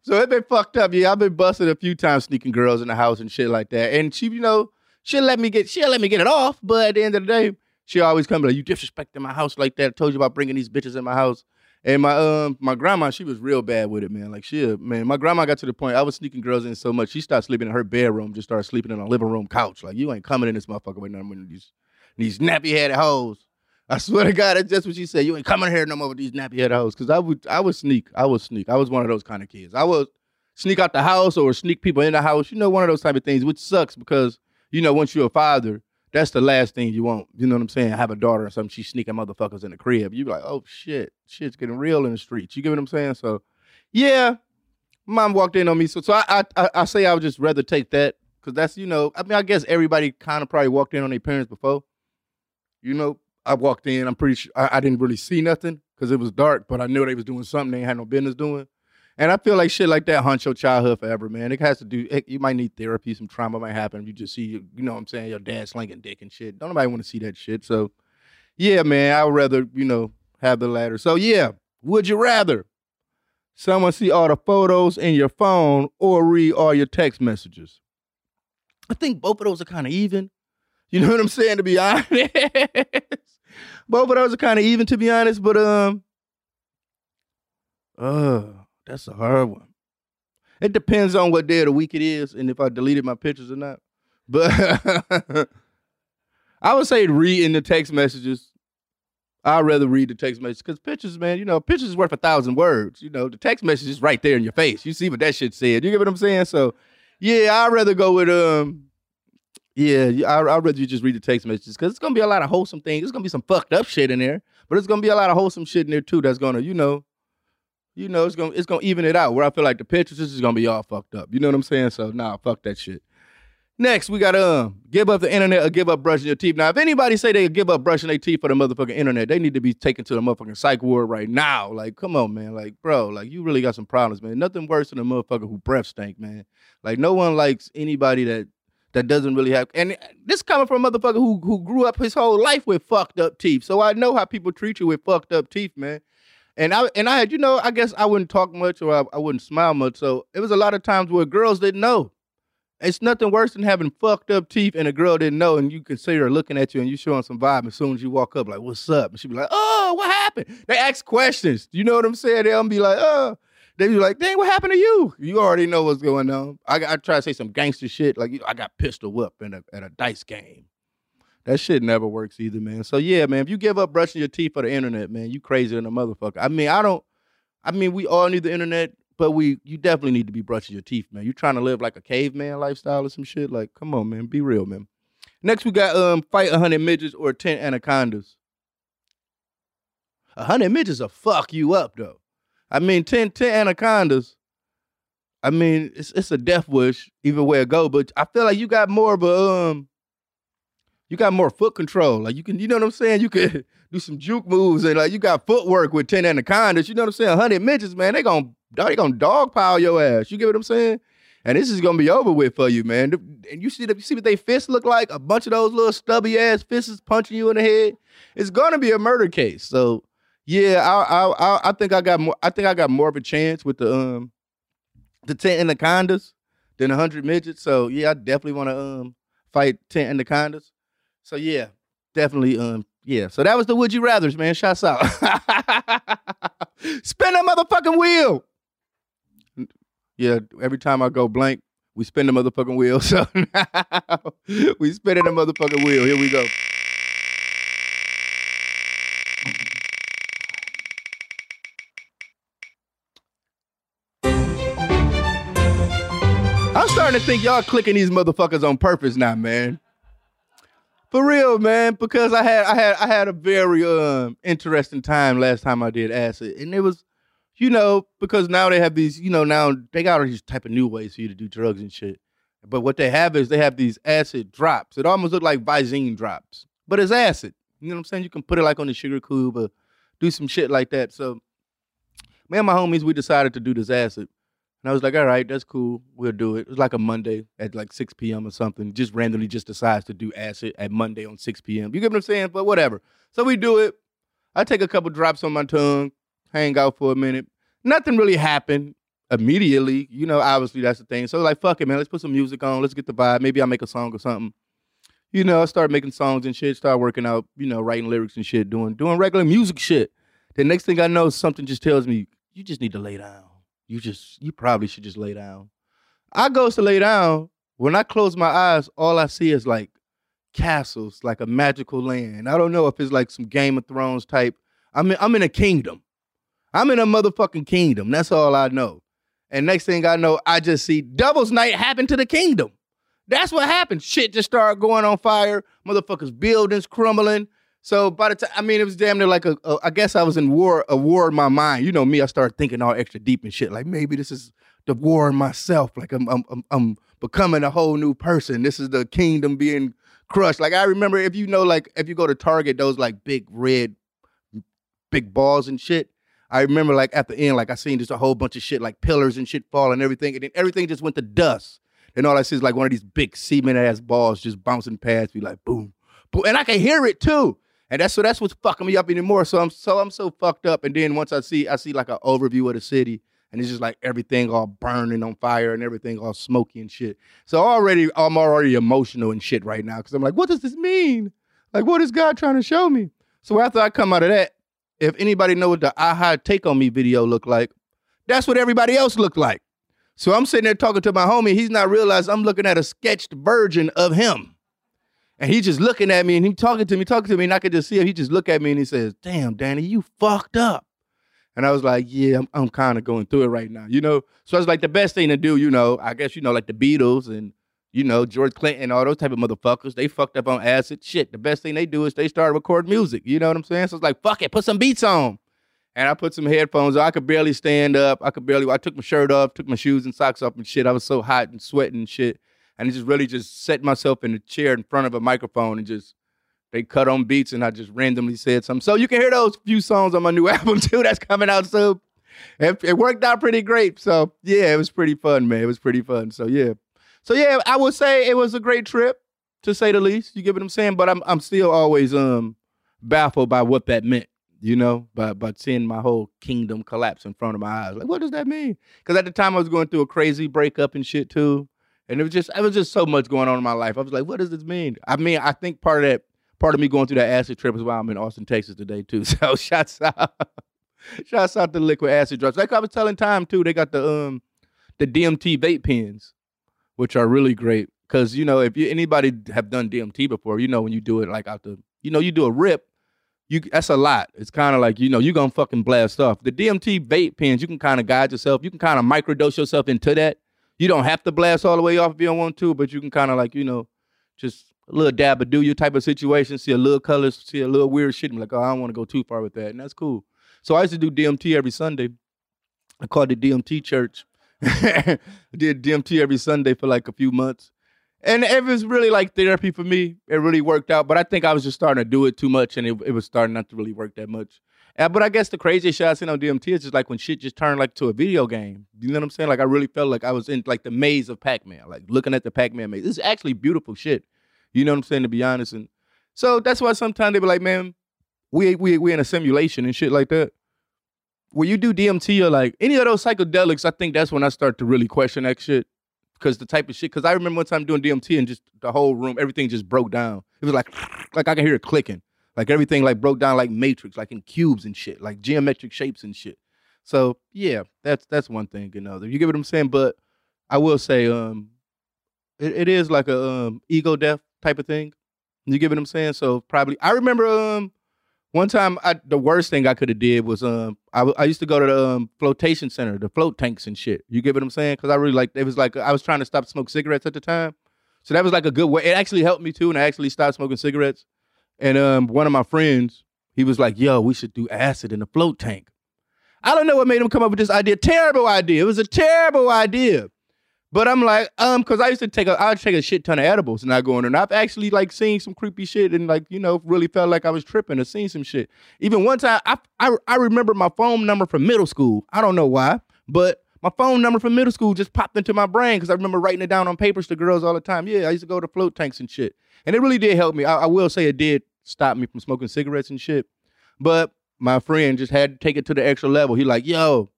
so it been fucked up. Yeah, I've been busted a few times sneaking girls in the house and shit like that. And she, you know, she'll let me get she'll let me get it off, but at the end of the day, she always come like, "You disrespecting my house like that." I told you about bringing these bitches in my house. And my um my grandma, she was real bad with it, man. Like she, man, my grandma got to the point I was sneaking girls in so much she started sleeping in her bedroom, just started sleeping in a living room couch. Like you ain't coming in this motherfucker with none of these these nappy headed hoes. I swear to God, that's just what she said. You ain't coming here no more with these nappy headed hoes. Cause I would I would sneak. I would sneak. I was one of those kind of kids. I would sneak out the house or sneak people in the house. You know, one of those type of things, which sucks because you know, once you're a father, that's the last thing you want. You know what I'm saying? Have a daughter or something, she's sneaking motherfuckers in the crib. You be like, oh shit, shit's getting real in the streets. You get what I'm saying? So, yeah, mom walked in on me. So, so I, I, I say I would just rather take that because that's, you know, I mean, I guess everybody kind of probably walked in on their parents before. You know, I walked in. I'm pretty sure I, I didn't really see nothing because it was dark, but I knew they was doing something they had no business doing. And I feel like shit like that haunts your childhood forever, man. It has to do. It, you might need therapy. Some trauma might happen. You just see, you know, what I'm saying your dad slinging dick and shit. Don't nobody want to see that shit. So, yeah, man, I would rather you know have the latter. So yeah, would you rather someone see all the photos in your phone or read all your text messages? I think both of those are kind of even. You know what I'm saying? To be honest, both of those are kind of even. To be honest, but um, uh that's a hard one. It depends on what day of the week it is and if I deleted my pictures or not. But I would say reading the text messages. I'd rather read the text messages because pictures, man, you know, pictures is worth a thousand words. You know, the text message is right there in your face. You see what that shit said. You get what I'm saying? So, yeah, I'd rather go with um, yeah, I, I'd rather you just read the text messages because it's gonna be a lot of wholesome things. It's gonna be some fucked up shit in there, but it's gonna be a lot of wholesome shit in there too. That's gonna, you know, you know, it's gonna it's gonna even it out. Where I feel like the this is gonna be all fucked up. You know what I'm saying? So nah, fuck that shit. Next, we gotta um, give up the internet or give up brushing your teeth. Now, if anybody say they give up brushing their teeth for the motherfucking internet, they need to be taken to the motherfucking psych ward right now. Like, come on, man. Like, bro, like you really got some problems, man. Nothing worse than a motherfucker who breath stink, man. Like, no one likes anybody that that doesn't really have. And this coming from a motherfucker who who grew up his whole life with fucked up teeth. So I know how people treat you with fucked up teeth, man. And I and I had, you know, I guess I wouldn't talk much or I, I wouldn't smile much. So it was a lot of times where girls didn't know. It's nothing worse than having fucked up teeth and a girl didn't know, and you can see her looking at you and you showing some vibe. As soon as you walk up, like, "What's up?" and she be like, "Oh, what happened?" They ask questions. You know what I'm saying? They'll be like, "Oh." They be like, dang, what happened to you? You already know what's going on. I, I try to say some gangster shit, like I got pistol whipped in a at a dice game. That shit never works either, man. So yeah, man, if you give up brushing your teeth for the internet, man, you crazy than a motherfucker. I mean, I don't. I mean, we all need the internet, but we you definitely need to be brushing your teeth, man. You trying to live like a caveman lifestyle or some shit? Like, come on, man, be real, man. Next, we got um, fight hundred midgets or ten anacondas. A hundred midgets will fuck you up though. I mean, 10, 10 anacondas. I mean, it's it's a death wish either way it go. But I feel like you got more of a um, you got more foot control. Like you can, you know what I'm saying? You can do some juke moves and like you got footwork with ten anacondas. You know what I'm saying? Hundred midgets, man. They gonna they gonna dog pile your ass. You get what I'm saying? And this is gonna be over with for you, man. And you see the, you see what they fists look like? A bunch of those little stubby ass fists punching you in the head. It's gonna be a murder case. So yeah, I I I, think I got more. I think I got more of a chance with the um the ten anacondas than hundred midgets. So yeah, I definitely want to um fight ten anacondas. So yeah, definitely um yeah. So that was the would you rather's, man. Shots out. Spin that motherfucking wheel. Yeah, every time I go blank, we spin the motherfucking wheel. So now we spinning the motherfucking wheel. Here we go. I'm starting to think y'all clicking these motherfuckers on purpose now, man. For real, man, because I had I had I had a very um interesting time last time I did acid, and it was, you know, because now they have these, you know, now they got all these type of new ways for you to do drugs and shit. But what they have is they have these acid drops. It almost look like Visine drops, but it's acid. You know what I'm saying? You can put it like on the sugar cube or do some shit like that. So, me and my homies, we decided to do this acid. And I was like, all right, that's cool. We'll do it. It was like a Monday at like 6 p.m. or something. Just randomly just decides to do acid at Monday on 6 p.m. You get what I'm saying? But whatever. So we do it. I take a couple drops on my tongue, hang out for a minute. Nothing really happened immediately. You know, obviously that's the thing. So like, fuck it, man. Let's put some music on. Let's get the vibe. Maybe I'll make a song or something. You know, I started making songs and shit, start working out, you know, writing lyrics and shit, doing doing regular music shit. The next thing I know, something just tells me, you just need to lay down you just you probably should just lay down. I goes to lay down. When I close my eyes, all I see is like castles, like a magical land. I don't know if it's like some Game of Thrones type. I'm I'm in a kingdom. I'm in a motherfucking kingdom. That's all I know. And next thing I know, I just see Devil's Night happen to the kingdom. That's what happened. Shit just started going on fire. Motherfuckers buildings crumbling. So by the time, I mean, it was damn near like a, a. I guess I was in war, a war in my mind. You know me, I started thinking all extra deep and shit. Like maybe this is the war in myself. Like I'm, I'm, I'm, I'm becoming a whole new person. This is the kingdom being crushed. Like I remember, if you know, like if you go to Target, those like big red, big balls and shit. I remember like at the end, like I seen just a whole bunch of shit, like pillars and shit fall and everything, and then everything just went to dust. And all I see is like one of these big cement ass balls just bouncing past me, like boom, boom, and I can hear it too. And that's so that's what's fucking me up anymore. So I'm so I'm so fucked up. And then once I see I see like an overview of the city, and it's just like everything all burning on fire and everything all smoky and shit. So already I'm already emotional and shit right now because I'm like, what does this mean? Like, what is God trying to show me? So after I come out of that, if anybody know what the a-ha take on me video look like, that's what everybody else looked like. So I'm sitting there talking to my homie. He's not realized I'm looking at a sketched version of him. And he just looking at me and he talking to me, talking to me, and I could just see him. He just look at me and he says, Damn, Danny, you fucked up. And I was like, Yeah, I'm, I'm kind of going through it right now, you know? So I was like, the best thing to do, you know, I guess, you know, like the Beatles and, you know, George Clinton, all those type of motherfuckers, they fucked up on acid. Shit, the best thing they do is they start recording music. You know what I'm saying? So it's like, fuck it, put some beats on. And I put some headphones on. I could barely stand up. I could barely, I took my shirt off, took my shoes and socks off and shit. I was so hot and sweating and shit and just really just set myself in a chair in front of a microphone and just they cut on beats and I just randomly said something. So you can hear those few songs on my new album too. That's coming out soon. It, it worked out pretty great. So yeah, it was pretty fun, man. It was pretty fun. So yeah, so yeah, I would say it was a great trip to say the least. You get what I'm saying? But I'm I'm still always um baffled by what that meant. You know, by by seeing my whole kingdom collapse in front of my eyes. Like, what does that mean? Because at the time I was going through a crazy breakup and shit too. And it was just it was just so much going on in my life. I was like, what does this mean? I mean, I think part of that part of me going through that acid trip is why I'm in Austin, Texas today too. So shots out. Shouts out to the liquid acid drops. Like I was telling time too, they got the um the DMT vape pens, which are really great. Cause you know, if you anybody have done DMT before, you know when you do it like out the you know, you do a rip, you that's a lot. It's kind of like, you know, you're gonna fucking blast off. The DMT vape pens, you can kind of guide yourself, you can kind of microdose yourself into that. You don't have to blast all the way off if you don't want to, but you can kind of like, you know, just a little dab of do your type of situation, see a little colors, see a little weird shit, be like, oh, I don't want to go too far with that. And that's cool. So I used to do DMT every Sunday. I called it DMT church. I did DMT every Sunday for like a few months. And it was really like therapy for me. It really worked out. But I think I was just starting to do it too much and it, it was starting not to really work that much. Uh, but I guess the craziest shit I seen on DMT is just like when shit just turned like to a video game. You know what I'm saying? Like I really felt like I was in like the maze of Pac-Man, like looking at the Pac-Man maze. This is actually beautiful shit. You know what I'm saying? To be honest. And so that's why sometimes they be like, man, we we we in a simulation and shit like that. When you do DMT or like any of those psychedelics, I think that's when I start to really question that shit. Cause the type of shit, cause I remember one time doing DMT and just the whole room, everything just broke down. It was like, like I can hear it clicking. Like everything like broke down like matrix, like in cubes and shit, like geometric shapes and shit. So yeah, that's that's one thing, know. You get what I'm saying? But I will say, um, it, it is like a um ego death type of thing. You get what I'm saying? So probably I remember um one time I the worst thing I could have did was um I, I used to go to the um, flotation center, the float tanks and shit. You get what I'm saying? Because I really like it was like I was trying to stop smoke cigarettes at the time, so that was like a good way. It actually helped me too, and I actually stopped smoking cigarettes. And um one of my friends he was like, "Yo, we should do acid in the float tank." I don't know what made him come up with this idea. Terrible idea. It was a terrible idea. But I'm like, um, because I used to take a, I would take a shit ton of edibles and I go in there. And I've actually like seen some creepy shit and like, you know, really felt like I was tripping or seen some shit. Even one time, I, I, I remember my phone number from middle school. I don't know why, but my phone number from middle school just popped into my brain because I remember writing it down on papers to girls all the time. Yeah, I used to go to float tanks and shit. And it really did help me. I, I will say it did stop me from smoking cigarettes and shit. But my friend just had to take it to the extra level. He like, yo,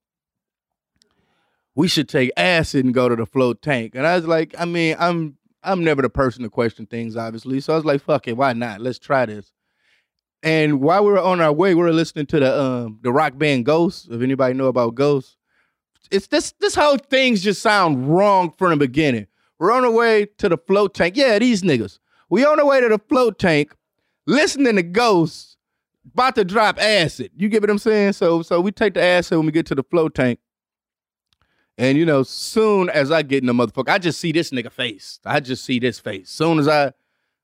we should take acid and go to the float tank. And I was like, I mean, I'm I'm never the person to question things, obviously. So I was like, fuck it, why not? Let's try this. And while we were on our way, we were listening to the um the rock band Ghost. If anybody know about Ghosts, it's this this whole things just sound wrong from the beginning. We're on way to the float tank. Yeah, these niggas. We on our way to the float tank, listening to Ghosts, about to drop acid. You get what I'm saying? So so we take the acid when we get to the float tank. And you know, soon as I get in the motherfucker, I just see this nigga face. I just see this face. Soon as I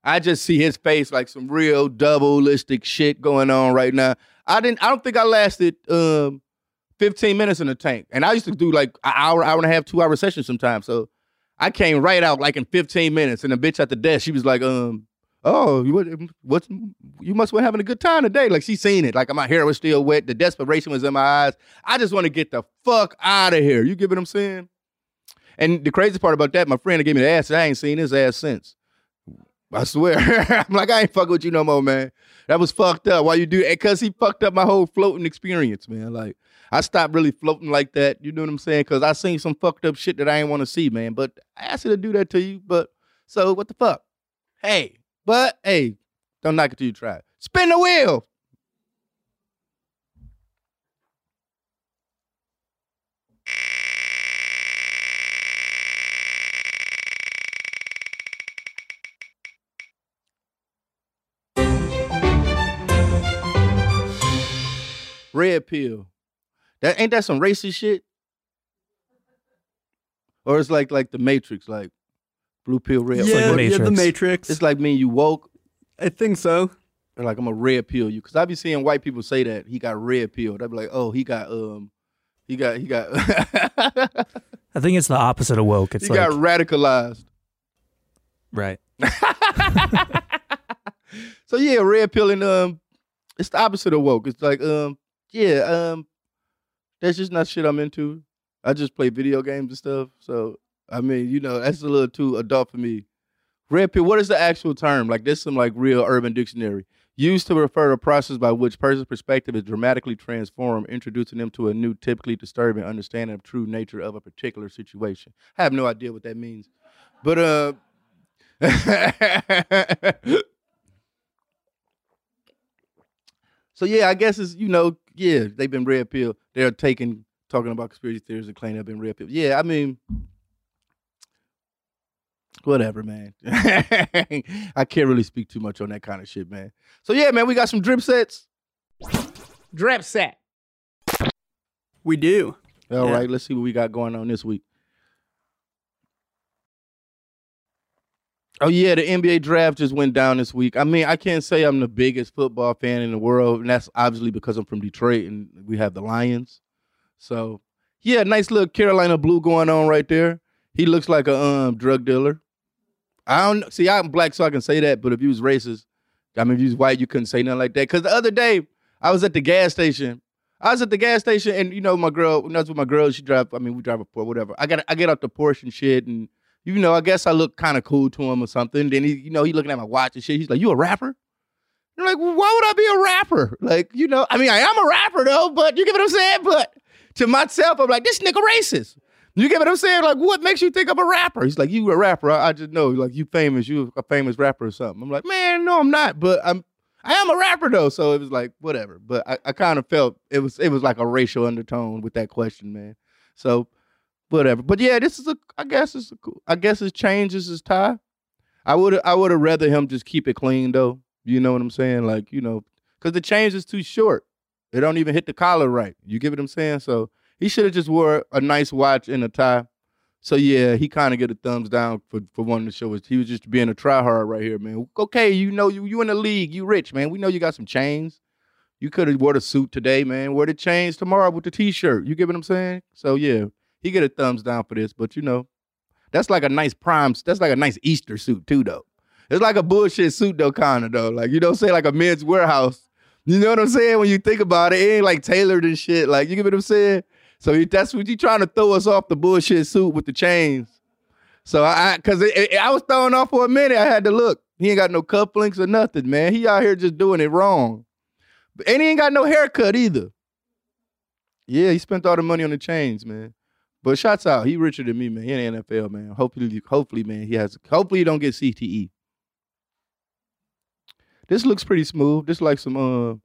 I just see his face like some real doubleistic shit going on right now. I didn't I don't think I lasted um 15 minutes in the tank. And I used to do like an hour, hour and a half, two hour sessions sometimes. So I came right out like in 15 minutes. And the bitch at the desk, she was like, um, oh, what, what's you must be having a good time today. Like she seen it. Like my hair was still wet. The desperation was in my eyes. I just want to get the fuck out of here. You get what I'm saying? And the crazy part about that, my friend gave me the ass, I ain't seen his ass since. I swear. I'm like, I ain't fucking with you no more, man. That was fucked up. Why you do it? Cause he fucked up my whole floating experience, man. Like, I stopped really floating like that. You know what I'm saying? Cause I seen some fucked up shit that I ain't want to see, man. But I asked her to do that to you. But so what the fuck? Hey, but hey, don't knock it till you try. it. Spin the wheel. Red pill. That ain't that some racist shit? Or it's like like the Matrix, like blue pill, red yeah, pill. The yeah, the Matrix. Matrix. It's like me and you woke, I think so. or like I'm a red pill you. Cause I be seeing white people say that he got red pill. They be like, oh, he got um, he got he got I think it's the opposite of woke. It's he like got radicalized. right. So yeah, red pill and um, it's the opposite of woke. It's like um, yeah, um, that's just not shit I'm into. I just play video games and stuff. So I mean, you know, that's a little too adult for me. Red pill. What is the actual term? Like this, some like real urban dictionary used to refer to a process by which person's perspective is dramatically transformed, introducing them to a new, typically disturbing understanding of true nature of a particular situation. I have no idea what that means, but uh. so yeah, I guess it's you know yeah, they've been red pill. They're taking talking about conspiracy theories and claiming they've been red pill. Yeah, I mean, whatever, man. I can't really speak too much on that kind of shit, man. So yeah, man, we got some drip sets. Drip set. We do. All right, Yeah. let's see what we got going on this week. Oh yeah, the NBA draft just went down this week. I mean, I can't say I'm the biggest football fan in the world, and that's obviously because I'm from Detroit and we have the Lions. So yeah, nice little Carolina blue going on right there. He looks like a um drug dealer. I don't see. I'm black, so I can say that. But if you was racist, I mean, if you was white, you couldn't say nothing like that. Because the other day, I was at the gas station. I was at the gas station, and you know, my girl. That's with my girl, she drive. I mean, we drive a Porsche, whatever. I got, I get out the Porsche and shit, and you know, I guess I look kind of cool to him or something. Then he, you know, he looking at my watch and shit. He's like, "You a rapper?" I'm like, "Why would I be a rapper?" Like, you know, I mean, I am a rapper though, but you get what I'm saying. But to myself, I'm like, "This nigga racist." You get what I'm saying? Like, what makes you think I'm a rapper? He's like, you a rapper. I, I just know, like, you famous. You a famous rapper or something. I'm like, man, no, I'm not. But I'm, I am a rapper though. So it was like, whatever. But I, I kind of felt it was, it was like a racial undertone with that question, man. So, whatever. But yeah, this is a, I guess it's a cool. I guess his changes his tie. I would, I would have rather him just keep it clean though. You know what I'm saying? Like, you know, because the change is too short. It don't even hit the collar right. You get what I'm saying? So he should have just wore a nice watch and a tie. So yeah, he kind of get a thumbs down for for wanting to show us. He was just being a tryhard right here, man. Okay, you know you you in the league, you rich, man. We know you got some chains. You could have wore the suit today, man. Wear the chains tomorrow with the t-shirt. You get what I'm saying? So yeah, he get a thumbs down for this. But you know, that's like a nice prime. That's like a nice Easter suit too, though. It's like a bullshit suit though, kind of though. Like you don't say like a men's warehouse. You know what I'm saying? When you think about it, it ain't like tailored and shit. Like you get what I'm saying? So that's what you trying to throw us off the bullshit suit with the chains. So I, cause it, it- I was thrown off for a minute. I had to look. He ain't got no cufflinks or nothing, man. He out here just doing it wrong. And he ain't got no haircut either. Yeah, he spent all the money on the chains, man. But shots out, he richer than me, man. He in the NFL, man. Hopefully, hopefully, man, he has. Hopefully, he don't get CTE. This looks pretty smooth. This like some uh, old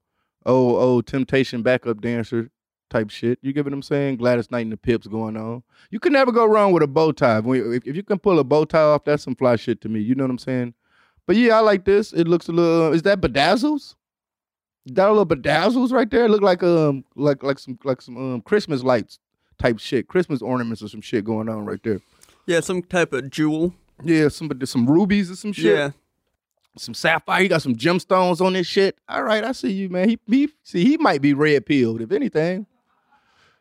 old Temptation backup dancer type shit. You get what I'm saying? Gladys Knight and the Pips going on. You can never go wrong with a bow tie. If, you can pull a bow tie off, that's some fly shit to me. You know what I'm saying? But yeah, I like this. It looks a little. Is that bedazzles? That little bedazzles right there? Look like um like like some like some um Christmas lights type shit, Christmas ornaments or some shit going on right there. Yeah, some type of jewel. Yeah, some some rubies or some shit. Yeah. some sapphire. He got some gemstones on this shit. All right, I see you, man. He, he see he might be red pilled, if anything.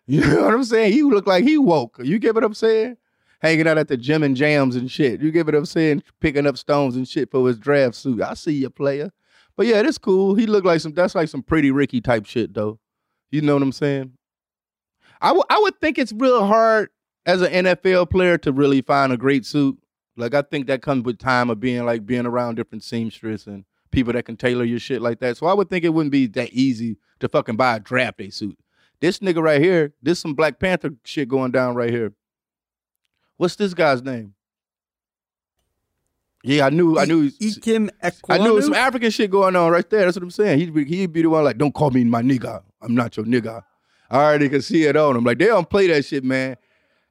You know what I'm saying? He look like he woke. You get what I'm saying? Hanging out at the gym and jams and shit. You get what I'm saying? Picking up stones and shit for his draft suit. I see you, player. But yeah, that's cool. He look like some. That's like some pretty Ricky type shit, though. You know what I'm saying? I would I would think it's real hard as an NFL player to really find a great suit. Like I think that comes with time of being like being around different seamstresses and people that can tailor your shit like that. So I would think it wouldn't be that easy to fucking buy a draft day suit. This nigga right here, this some Black Panther shit going down right here. What's this guy's name? Yeah, I knew, I knew. Ikem I knew some African shit going on right there. That's what I'm saying. He'd be, he'd be the one like, don't call me my nigga. I'm not your nigga. I already can see it on them. Like, they don't play that shit, man.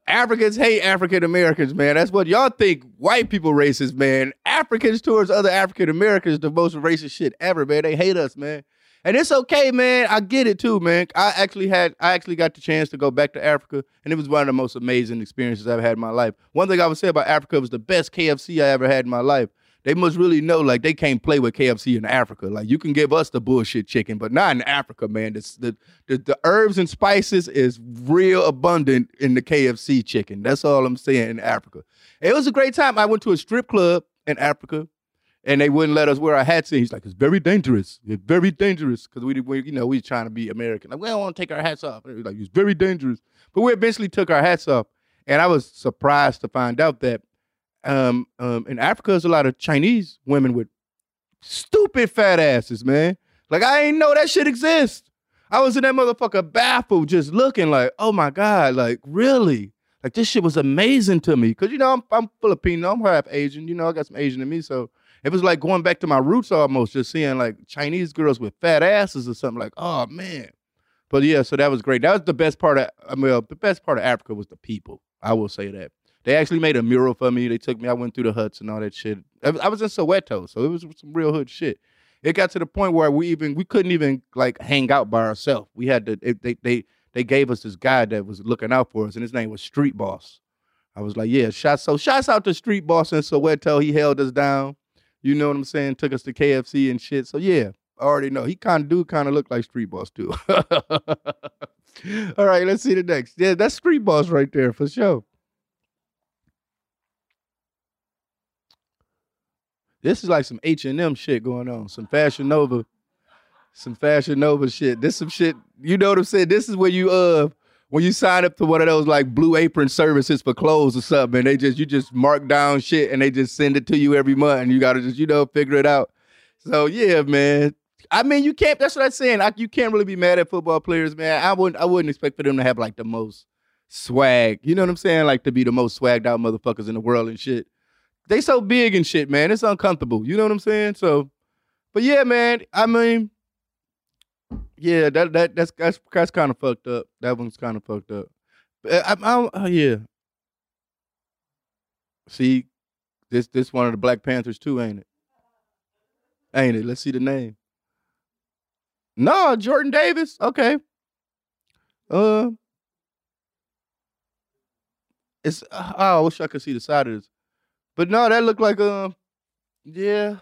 Africans hate African Americans, man. That's what y'all think white people racist, man. Africans towards other African Americans, the most racist shit ever, man. They hate us, man. And it's okay, man. I get it too, man. I actually had I actually got the chance to go back to Africa, and it was one of the most amazing experiences I've had in my life. One thing I would say about Africa was the best KFC I ever had in my life. They must really know, like they can't play with KFC in Africa. Like you can give us the bullshit chicken, but not in Africa, man. The, the the herbs and spices is real abundant in the KFC chicken. That's all I'm saying in Africa. It was a great time. I went to a strip club in Africa and they wouldn't let us wear our hats. And he's like, "It's very dangerous. It's very dangerous." Because we, we, you know, we trying to be American. Like, we don't want to take our hats off. Like, "It's very dangerous." But we eventually took our hats off, and I was surprised to find out that um, um, in Africa, there's a lot of Chinese women with stupid fat asses, man. Like I ain't know that shit exists. I was in that motherfucker baffled, just looking like, "Oh my god!" Like really. Like this shit was amazing to me, cause you know I'm I'm Filipino, I'm half Asian, you know I got some Asian in me, so it was like going back to my roots almost, just seeing like Chinese girls with fat asses or something like, oh man. But yeah, so that was great. That was the best part of I mean, the best part of Africa was the people. I will say that. They actually made a mural for me. They took me. I went through the huts and all that shit. I was- in Soweto, so it was some real hood shit. It got to the point where we even we couldn't even like hang out by ourselves. We had to. It, they they they gave us this guy that was looking out for us, and his name was Street Boss. I was like, yeah, shots. So shots out to Street Boss in Soweto. He held us down. You know what I'm saying? Took us to KFC and shit. So yeah, I already know. He kind of do kind of look like Street Boss too. All right, let's see the next. Yeah, that's Street Boss right there for sure. This is like some H and M shit going on. Some Fashion Nova, some Fashion Nova shit. This some shit. You know what I'm saying? This is where you uh when you sign up to one of those like blue apron services for clothes or something, and they just you just mark down shit and they just send it to you every month, and you gotta just you know figure it out. So yeah, man. I mean, you can't. That's what I'm saying. I, you can't really be mad at football players, man. I wouldn't. I wouldn't expect for them to have like the most swag. You know what I'm saying? Like to be the most swagged out motherfuckers in the world and shit. They so big and shit, man. It's uncomfortable. You know what I'm saying? So, but yeah, man. I mean, yeah, that that that's that's that's kind of fucked up. That one's kind of fucked up. I, I, I, yeah. See, this this one of the Black Panthers too, ain't it? Ain't it? Let's see the name. No, Jordan Davis. Okay. Uh, it's. Oh, I wish I could see the side of this, but no, that looked like um, yeah.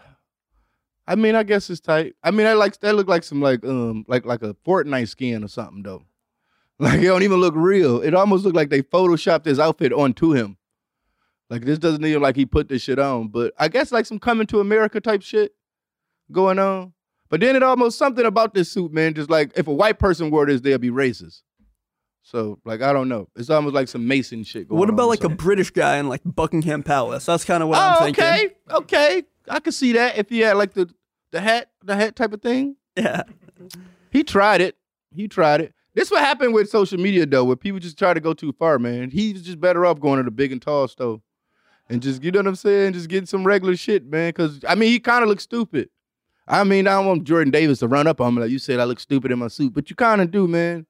I mean, I guess it's tight. I mean, I like that look like some like um like like a Fortnite skin or something though. Like it don't even look real. It almost looked like they photoshopped his outfit onto him. Like this doesn't even like he put this shit on. But I guess like some coming to America type shit going on. But then it almost something about this suit, man. Just like if a white person wore this, they'll be racist. So like I don't know. It's almost like some Mason shit going on. What on. about like so. a British guy in like Buckingham Palace? That's kind of what oh, I'm thinking. okay, okay. I could see that if he had like the the hat, the hat type of thing. Yeah. He tried it. He tried it. This what happened with social media though, where people just try to go too far, man. He's just better off going to the big and tall store and just you know what I'm saying, just getting some regular shit, man. Cause I mean, he kind of looks stupid. I mean, I don't want Jordan Davis to run up on me like you said I look stupid in my suit, but you kind of do, man.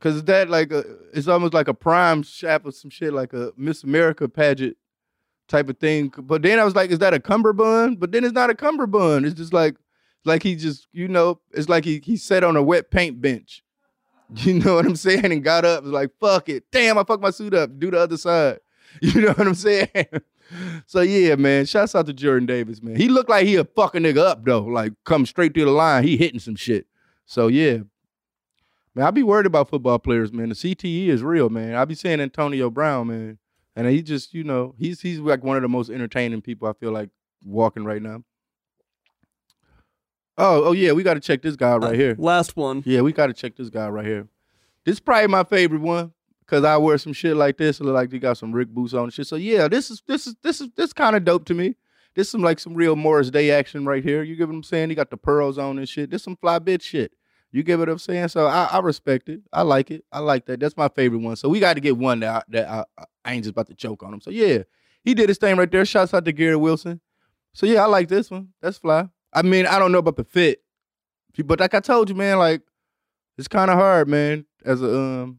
Cause that like a, it's almost like a prime shop or some shit, like a Miss America pageant type of thing. But then I was like, is that a cummerbund? But then it's not a cummerbund. It's just like like he just, you know, it's like he he sat on a wet paint bench. You know what I'm saying? And got up, was like, fuck it. Damn, I fucked my suit up. Do the other side. You know what I'm saying? so yeah, man. Shouts out to Jordan Davis, man. He looked like he a fucking nigga up though. Like come straight through the line. He hitting some shit. So yeah. Man, I be worried about football players, man. The CTE is real, man. I be saying Antonio Brown, man. And he just, you know, he's he's like one of the most entertaining people I feel like walking right now. Oh, oh yeah, we got to check this guy right uh, here. Last one. Yeah, we got to check this guy right here. This is probably my favorite one because I wear some shit like this. Look like they got some Rick boots on and shit. So yeah, this is this is this is this kind of dope to me. This is some like some real Morris Day action right here. You get what I'm saying? He got the pearls on and shit. This some fly bitch shit. You get what I'm saying? So I, I respect it. I like it. I like that. That's my favorite one. So we got to get one that I, that I, I ain't just about to choke on him. So yeah, he did his thing right there. Shouts out to Gary Wilson. So yeah, I like this one. That's fly. I mean, I don't know about the fit, but like I told you, man, like it's kind of hard, man. As a um,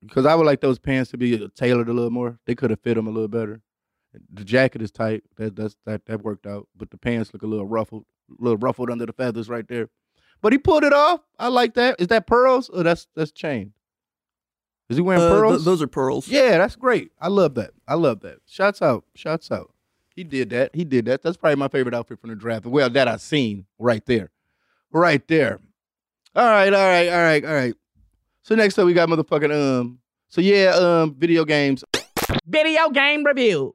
because I would like those pants to be tailored a little more. They could have fit them a little better. The jacket is tight. That that's that that worked out, but the pants look a little ruffled, a little ruffled under the feathers right there. But he pulled it off. I like that. Is that pearls or that's that's chain? Is he wearing Uh, th- pearls? those are pearls. Yeah, that's great. I love that. I love that. Shouts out. Shouts out. He did that. He did that. That's probably my favorite outfit from the draft. Well, that I've seen right there. Right there. All right, all right, all right, all right. So next up we got motherfucking um so yeah, um video games. Video game reviews.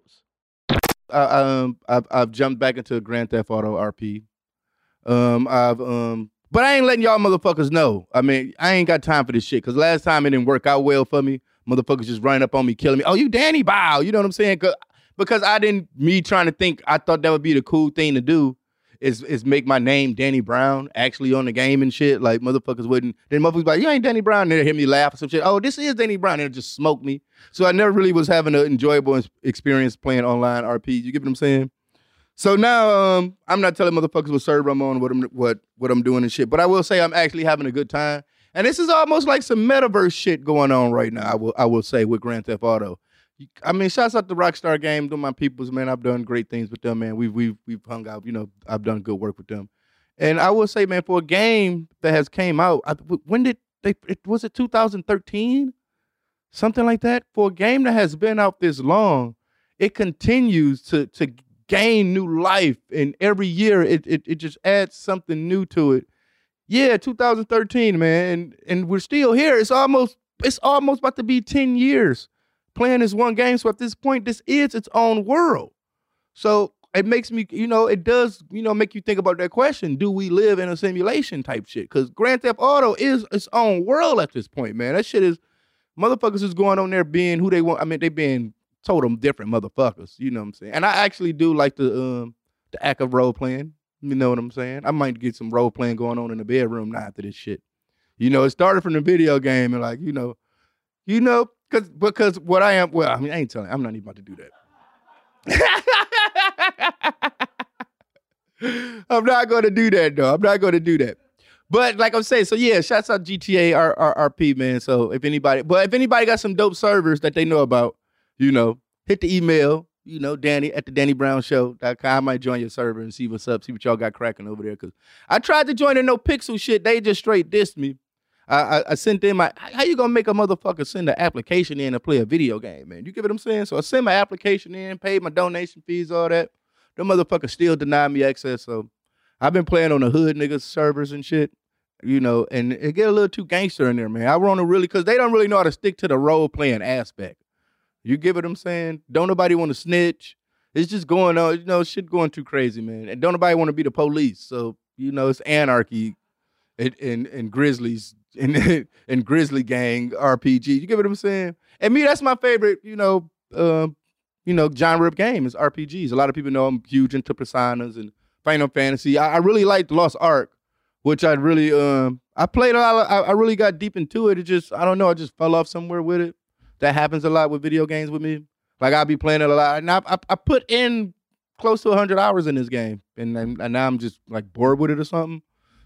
I, um I've I've jumped back into Grand Theft Auto RP. Um I've um but I ain't letting y'all motherfuckers know. I mean, I ain't got time for this shit. Cause last time it didn't work out well for me. Motherfuckers just running up on me, killing me. Oh, you Danny Bow. You know what I'm saying? Cause, because I didn't me trying to think, I thought that would be the cool thing to do. Is is make my name Danny Brown actually on the game and shit. Like motherfuckers wouldn't. Then motherfuckers like, you ain't Danny Brown. And they hear me laugh or some shit. Oh, this is Danny Brown. And it just smoke me. So I never really was having an enjoyable experience playing online RP. You get what I'm saying? So now um, I'm not telling motherfuckers what server I'm on, what I'm what what I'm doing and shit. But I will say I'm actually having a good time. And this is almost like some metaverse shit going on right now. I will I will say with Grand Theft Auto. I mean, shouts out to Rockstar Game, to my peoples, man. I've done great things with them, man. We've we've we've hung out, you know. I've done good work with them, and I will say, man, for a game that has came out, I, when did they? It was it 2013, something like that. For a game that has been out this long, it continues to to gain new life, and every year it it, it just adds something new to it. Yeah, 2013, man, and and we're still here. It's almost it's almost about to be 10 years playing this one game. So at this point, this is its own world. So it makes me, you know, it does, you know, make you think about that question: Do we live in a simulation type shit? Because Grand Theft Auto is its own world at this point, man. That shit is motherfuckers is going on there being who they want. I mean, they being total different motherfuckers. You know what I'm saying? And I actually do like the um the act of role playing. You know what I'm saying? I might get some role playing going on in the bedroom now after this shit. You know, it started from the video game and like, you know, you know, cause because what I am, well, I mean, I ain't telling, I'm not even about to do that. I'm not gonna do that though. I'm not gonna do that. But like I'm saying, so yeah, shouts out GTA RP, man. So if anybody, but if anybody got some dope servers that they know about, you know, hit the email, you know, Danny at the Danny Brown Show.com. I might join your server and see what's up, see what y'all got cracking over there. Cause I tried to join the NoPixel shit. They just straight dissed me. I, I, I sent in my how you gonna make a motherfucker send an application in to play a video game, man? You get what I'm saying? So I sent my application in, paid my donation fees, all that. The motherfucker still denied me access. So I've been playing on the hood niggas servers and shit, you know, and it get a little too gangster in there, man. I want to really because they don't really know how to stick to the role playing aspect. You get what I'm saying? Don't nobody want to snitch. It's just going on, you know, shit going too crazy, man. And don't nobody want to be the police. So, you know, it's anarchy and and, and Grizzlies and and Grizzly Gang RPG. You get what I'm saying? And me, that's my favorite, you know, um, you know, genre of game is RPGs. A lot of people know I'm huge into Personas and Final Fantasy. I, I really liked Lost Ark, which I really um I played a lot. Of, I, I really got deep into it. It just I don't know. I just fell off somewhere with it. That happens a lot with video games with me. Like I'll be playing it a lot, and I I, I put in close to 100 hours in this game, and, and now I'm just like bored with it or something.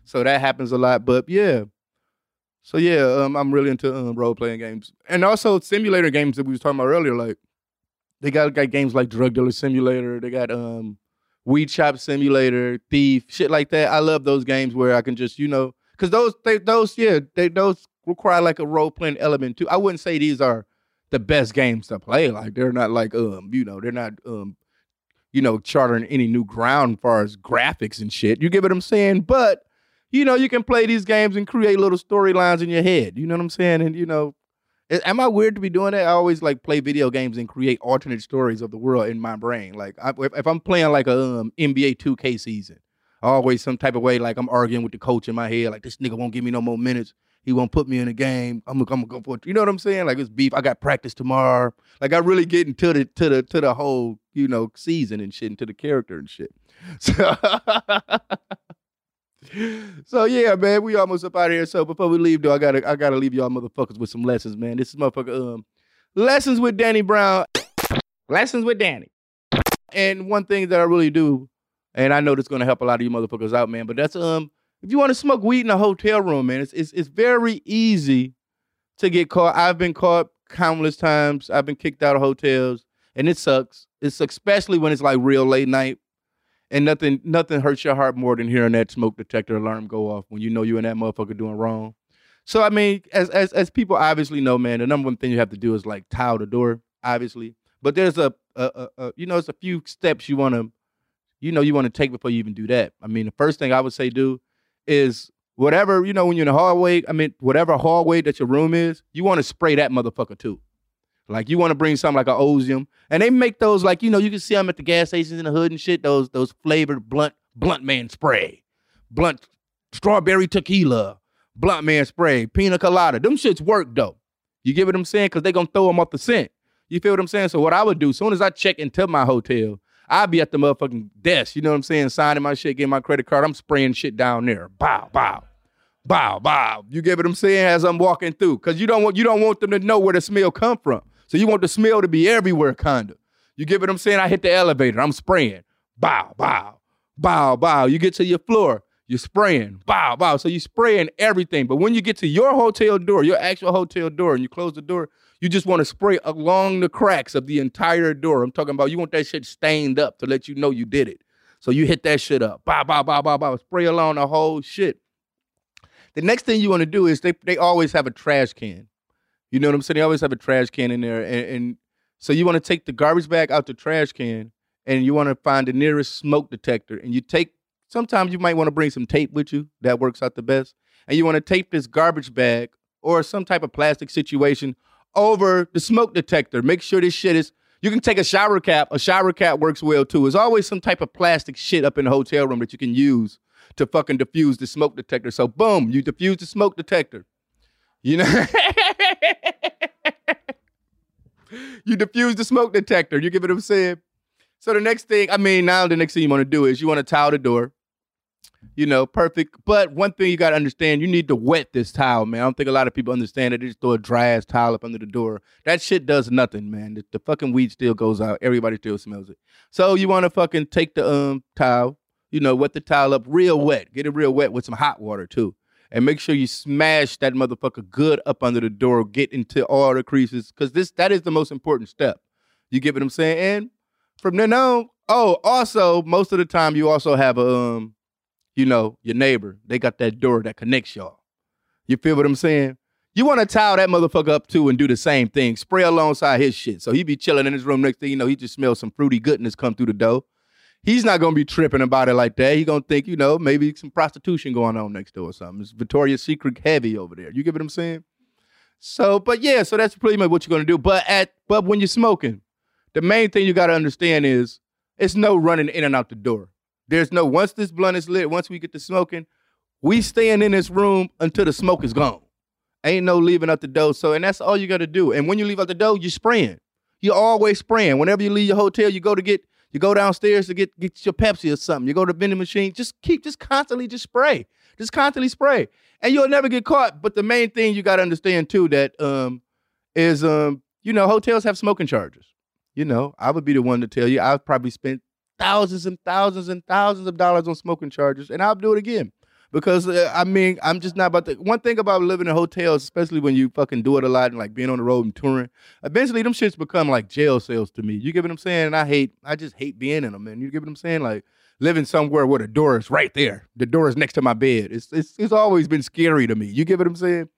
So that happens a lot. But yeah, so yeah, um, I'm really into um, role playing games, and also simulator games that we was talking about earlier. Like they got got games like Drug Dealer Simulator. They got um, Weed Shop Simulator, Thief, shit like that. I love those games where I can just you know, because those they, those yeah they those require like a role playing element too. I wouldn't say these are the best games to play. Like they're not like um you know they're not um you know charting any new ground as far as graphics and shit. You get what I'm saying? But you know, you can play these games and create little storylines in your head. You know what I'm saying? And you know, am I weird to be doing that? I always like play video games and create alternate stories of the world in my brain. Like I, if, if, I'm playing like a um, NBA 2K season, always some type of way like I'm arguing with the coach in my head. Like this nigga won't give me no more minutes. He won't put me in a game. I'm gonna, I'm gonna go for it. You know what I'm saying? Like it's beef. I got practice tomorrow. Like I really get into the to the to the whole you know season and shit, into the character and shit. So. so yeah, man, we almost up out of here. So before we leave, though, I gotta I gotta leave y'all motherfuckers with some lessons, man. This is motherfucker um lessons with Danny Brown. lessons with Danny. And one thing that I really do, and I know that's gonna help a lot of you motherfuckers out, man. But that's um if you want to smoke weed in a hotel room, man, it's it's it's very easy to get caught. I've been caught countless times. I've been kicked out of hotels, and it sucks. It's especially when it's like real late night and nothing nothing hurts your heart more than hearing that smoke detector alarm go off when you know you and that motherfucker doing wrong. So I mean, as as as people obviously know, man, the number one thing you have to do is like tile the door, obviously. But there's a, a, a, a you know, it's a few steps you want to, you know, you want to take before you even do that. I mean, the first thing I would say do is whatever you know when you're in the hallway. I mean, whatever hallway that your room is, you want to spray that motherfucker too. Like you want to bring something like an Ozium, and they make those like you know you can see them at the gas stations in the hood and shit. Those those flavored blunt blunt man spray, blunt strawberry tequila, blunt man spray, pina colada. Them shits work though. You get what I'm saying? Because they gonna throw them off the scent. You feel what I'm saying? So what I would do, as soon as I check into my hotel, I'd be at the motherfucking desk. You know what I'm saying? Signing my shit, getting my credit card. I'm spraying shit down there. Bow, bow bow, bow. You get what I'm saying as I'm walking through, because you don't want you don't want them to know where the smell come from. So you want the smell to be everywhere, kinda. You get what I'm saying? I hit the elevator, I'm spraying. bow, bow, bow, bow. You get to your floor, you're spraying, bow, bow. So you're spraying everything. But when you get to your hotel door, your actual hotel door, and you close the door, you just want to spray along the cracks of the entire door. I'm talking about you want that shit stained up to let you know you did it. So you hit that shit up, bow, bow, bow, bow, bow, spray along the whole shit. The next thing you want to do is they they always have a trash can. You know what I'm saying? They always have a trash can in there, and, and so you want to take the garbage bag out the trash can, and you want to find the nearest smoke detector, and you take. Sometimes you might want to bring some tape with you. That works out the best. And you want to tape this garbage bag or some type of plastic situation over the smoke detector. Make sure this shit is. You can take a shower cap. A shower cap works well too. There's always some type of plastic shit up in the hotel room that you can use to fucking diffuse the smoke detector. So boom, you diffuse the smoke detector. You know, you diffuse the smoke detector. You get what I'm saying? So the next thing, I mean, now the next thing you want to do is you want to towel the door. You know, perfect. But one thing you got to understand, you need to wet this towel, man. I don't think a lot of people understand that they just throw a dry ass towel up under the door. That shit does nothing, man. The, the fucking weed still goes out. Everybody still smells it. So you want to fucking take the um towel, you know, wet the towel up real wet. Get it real wet with some hot water too. And make sure you smash that motherfucker good up under the door. Get into all the creases. Cause this that is the most important step. You get what I'm saying? And from then on, oh, also, most of the time you also have a um, you know, your neighbor. They got that door that connects y'all. You feel what I'm saying? You want to towel that motherfucker up too and do the same thing. Spray alongside his shit. So he be chilling in his room next thing you know, he just smells some fruity goodness come through the door. He's not gonna be tripping about it like that. He gonna think, you know, maybe some prostitution going on next door or something. It's Victoria's Secret heavy over there. You get what I'm saying? So, but yeah, so that's pretty much what you're gonna do. But at but when you're smoking, the main thing you gotta understand is it's no running in and out the door. There's no once this blunt is lit, once we get to smoking, we staying in this room until the smoke is gone. Ain't no leaving out the door. So, and that's all you gotta do. And when you leave out the door, you're spraying. You're always spraying. Whenever you leave your hotel, you go to get, you go downstairs to get get your Pepsi or something. You go to the vending machine. Just keep, just constantly, just spray. Just constantly spray, and you'll never get caught. But the main thing you gotta understand too that um is um you know hotels have smoking charges. You know, I would be the one to tell you I've probably spent thousands and thousands and thousands of dollars on smoking charges, and I'll do it again because uh, I mean I'm just not about the one thing about living in hotels, especially when you fucking do it a lot and like being on the road and touring. Eventually, them shits become like jail cells to me. You get what I'm saying? And I hate, I just hate being in them. And you get what I'm saying? Like living somewhere where the door is right there, the door is next to my bed. It's it's it's always been scary to me. You get what I'm saying?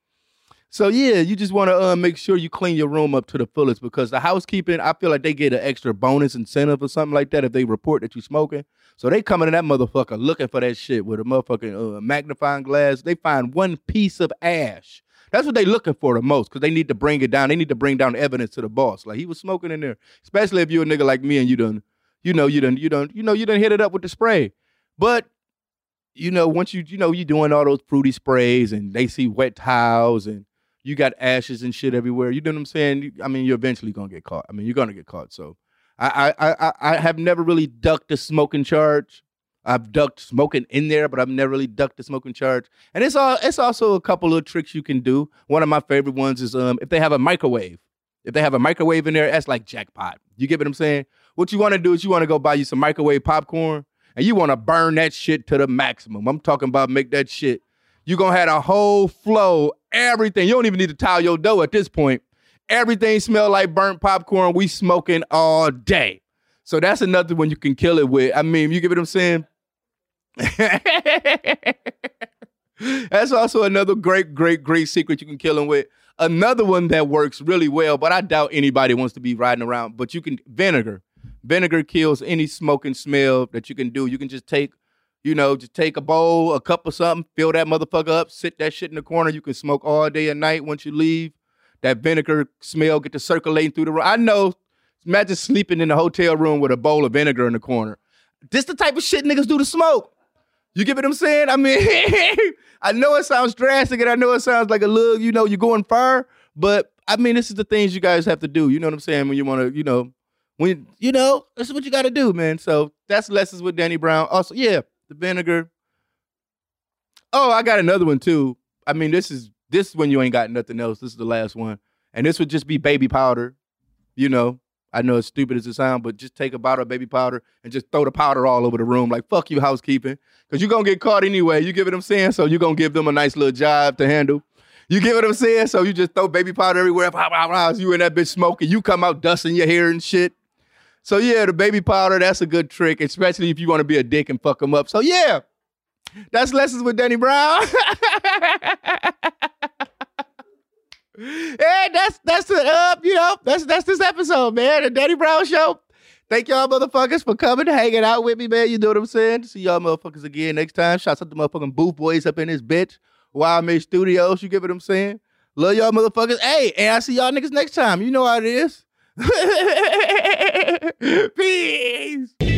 So yeah, you just want to uh, make sure you clean your room up to the fullest because the housekeeping, I feel like they get an extra bonus incentive or something like that if they report that you're smoking. So they coming in that motherfucker looking for that shit with a motherfucking uh, magnifying glass. They find one piece of ash. That's what they looking for the most because they need to bring it down. They need to bring down evidence to the boss. Like he was smoking in there, especially if you a nigga like me and you done, you know, you done, you done, you know, you done hit it up with the spray. But you know, once you, you know, you doing all those fruity sprays and they see wet towels and you got ashes and shit everywhere. You know what I'm saying? You- I mean, you're eventually gonna get caught. I mean, you're gonna get caught. So, I I I, I have never really ducked a smoking charge. I've ducked smoking in there, but I've never really ducked a smoking charge. And it's all it's also a couple of tricks you can do. One of my favorite ones is um if they have a microwave. If they have a microwave in there, that's like jackpot. You get what I'm saying? What you want to do is you want to go buy you some microwave popcorn and you want to burn that shit to the maximum. I'm talking about make that shit. You're gonna have a whole flow, everything. You don't even need to towel your dough at this point. Everything smell like burnt popcorn. We smoking all day. So that's another one you can kill it with. I mean, you get what I'm saying? That's also another great, great, great secret you can kill them with. Another one that works really well, but I doubt anybody wants to be riding around. But you can vinegar. Vinegar kills any smoking smell that you can do. You can just take, you know, just take a bowl, a cup of something, fill that motherfucker up, sit that shit in the corner. You can smoke all day and night once you leave. That vinegar smell get to circulating through the room. I know. Imagine sleeping in a hotel room with a bowl of vinegar in the corner. This the type of shit niggas do to smoke. You get what I'm saying? I mean, I know it sounds drastic and I know it sounds like a little, you know, you're going far, but I mean, this is the things you guys have to do. You know what I'm saying? When you want to, you know, when, you know, this is what you got to do, man. So that's lessons with Danny Brown. Also, yeah, the vinegar. Oh, I got another one too. I mean, this is, this is when you ain't got nothing else. This is the last one. And this would just be baby powder. You know, I know it's stupid as it sounds, but just take a bottle of baby powder and just throw the powder all over the room. Like, fuck you, housekeeping. Because you're to get caught anyway. You get what I'm saying? So you're to give them a nice little job to handle. You get what I'm saying? So you just throw baby powder everywhere. Pow, pow, pow, you in that bitch smoking. You come out dusting your hair and shit. So yeah, the baby powder, that's a good trick, especially if you want to be a dick and fuck them up. So yeah, that's lessons with Danny Brown. hey, that's that's the up, you know, that's that's this episode, man. The Danny Brown Show. Thank y'all motherfuckers for coming, hanging out with me, man. You know what I'm saying? See y'all motherfuckers again next time. Shouts out to the motherfucking Booth Boys up in this bitch. YMH Studios. You get what I'm saying? Love y'all motherfuckers. Hey, and I see y'all niggas next time. You know how it is. Peace.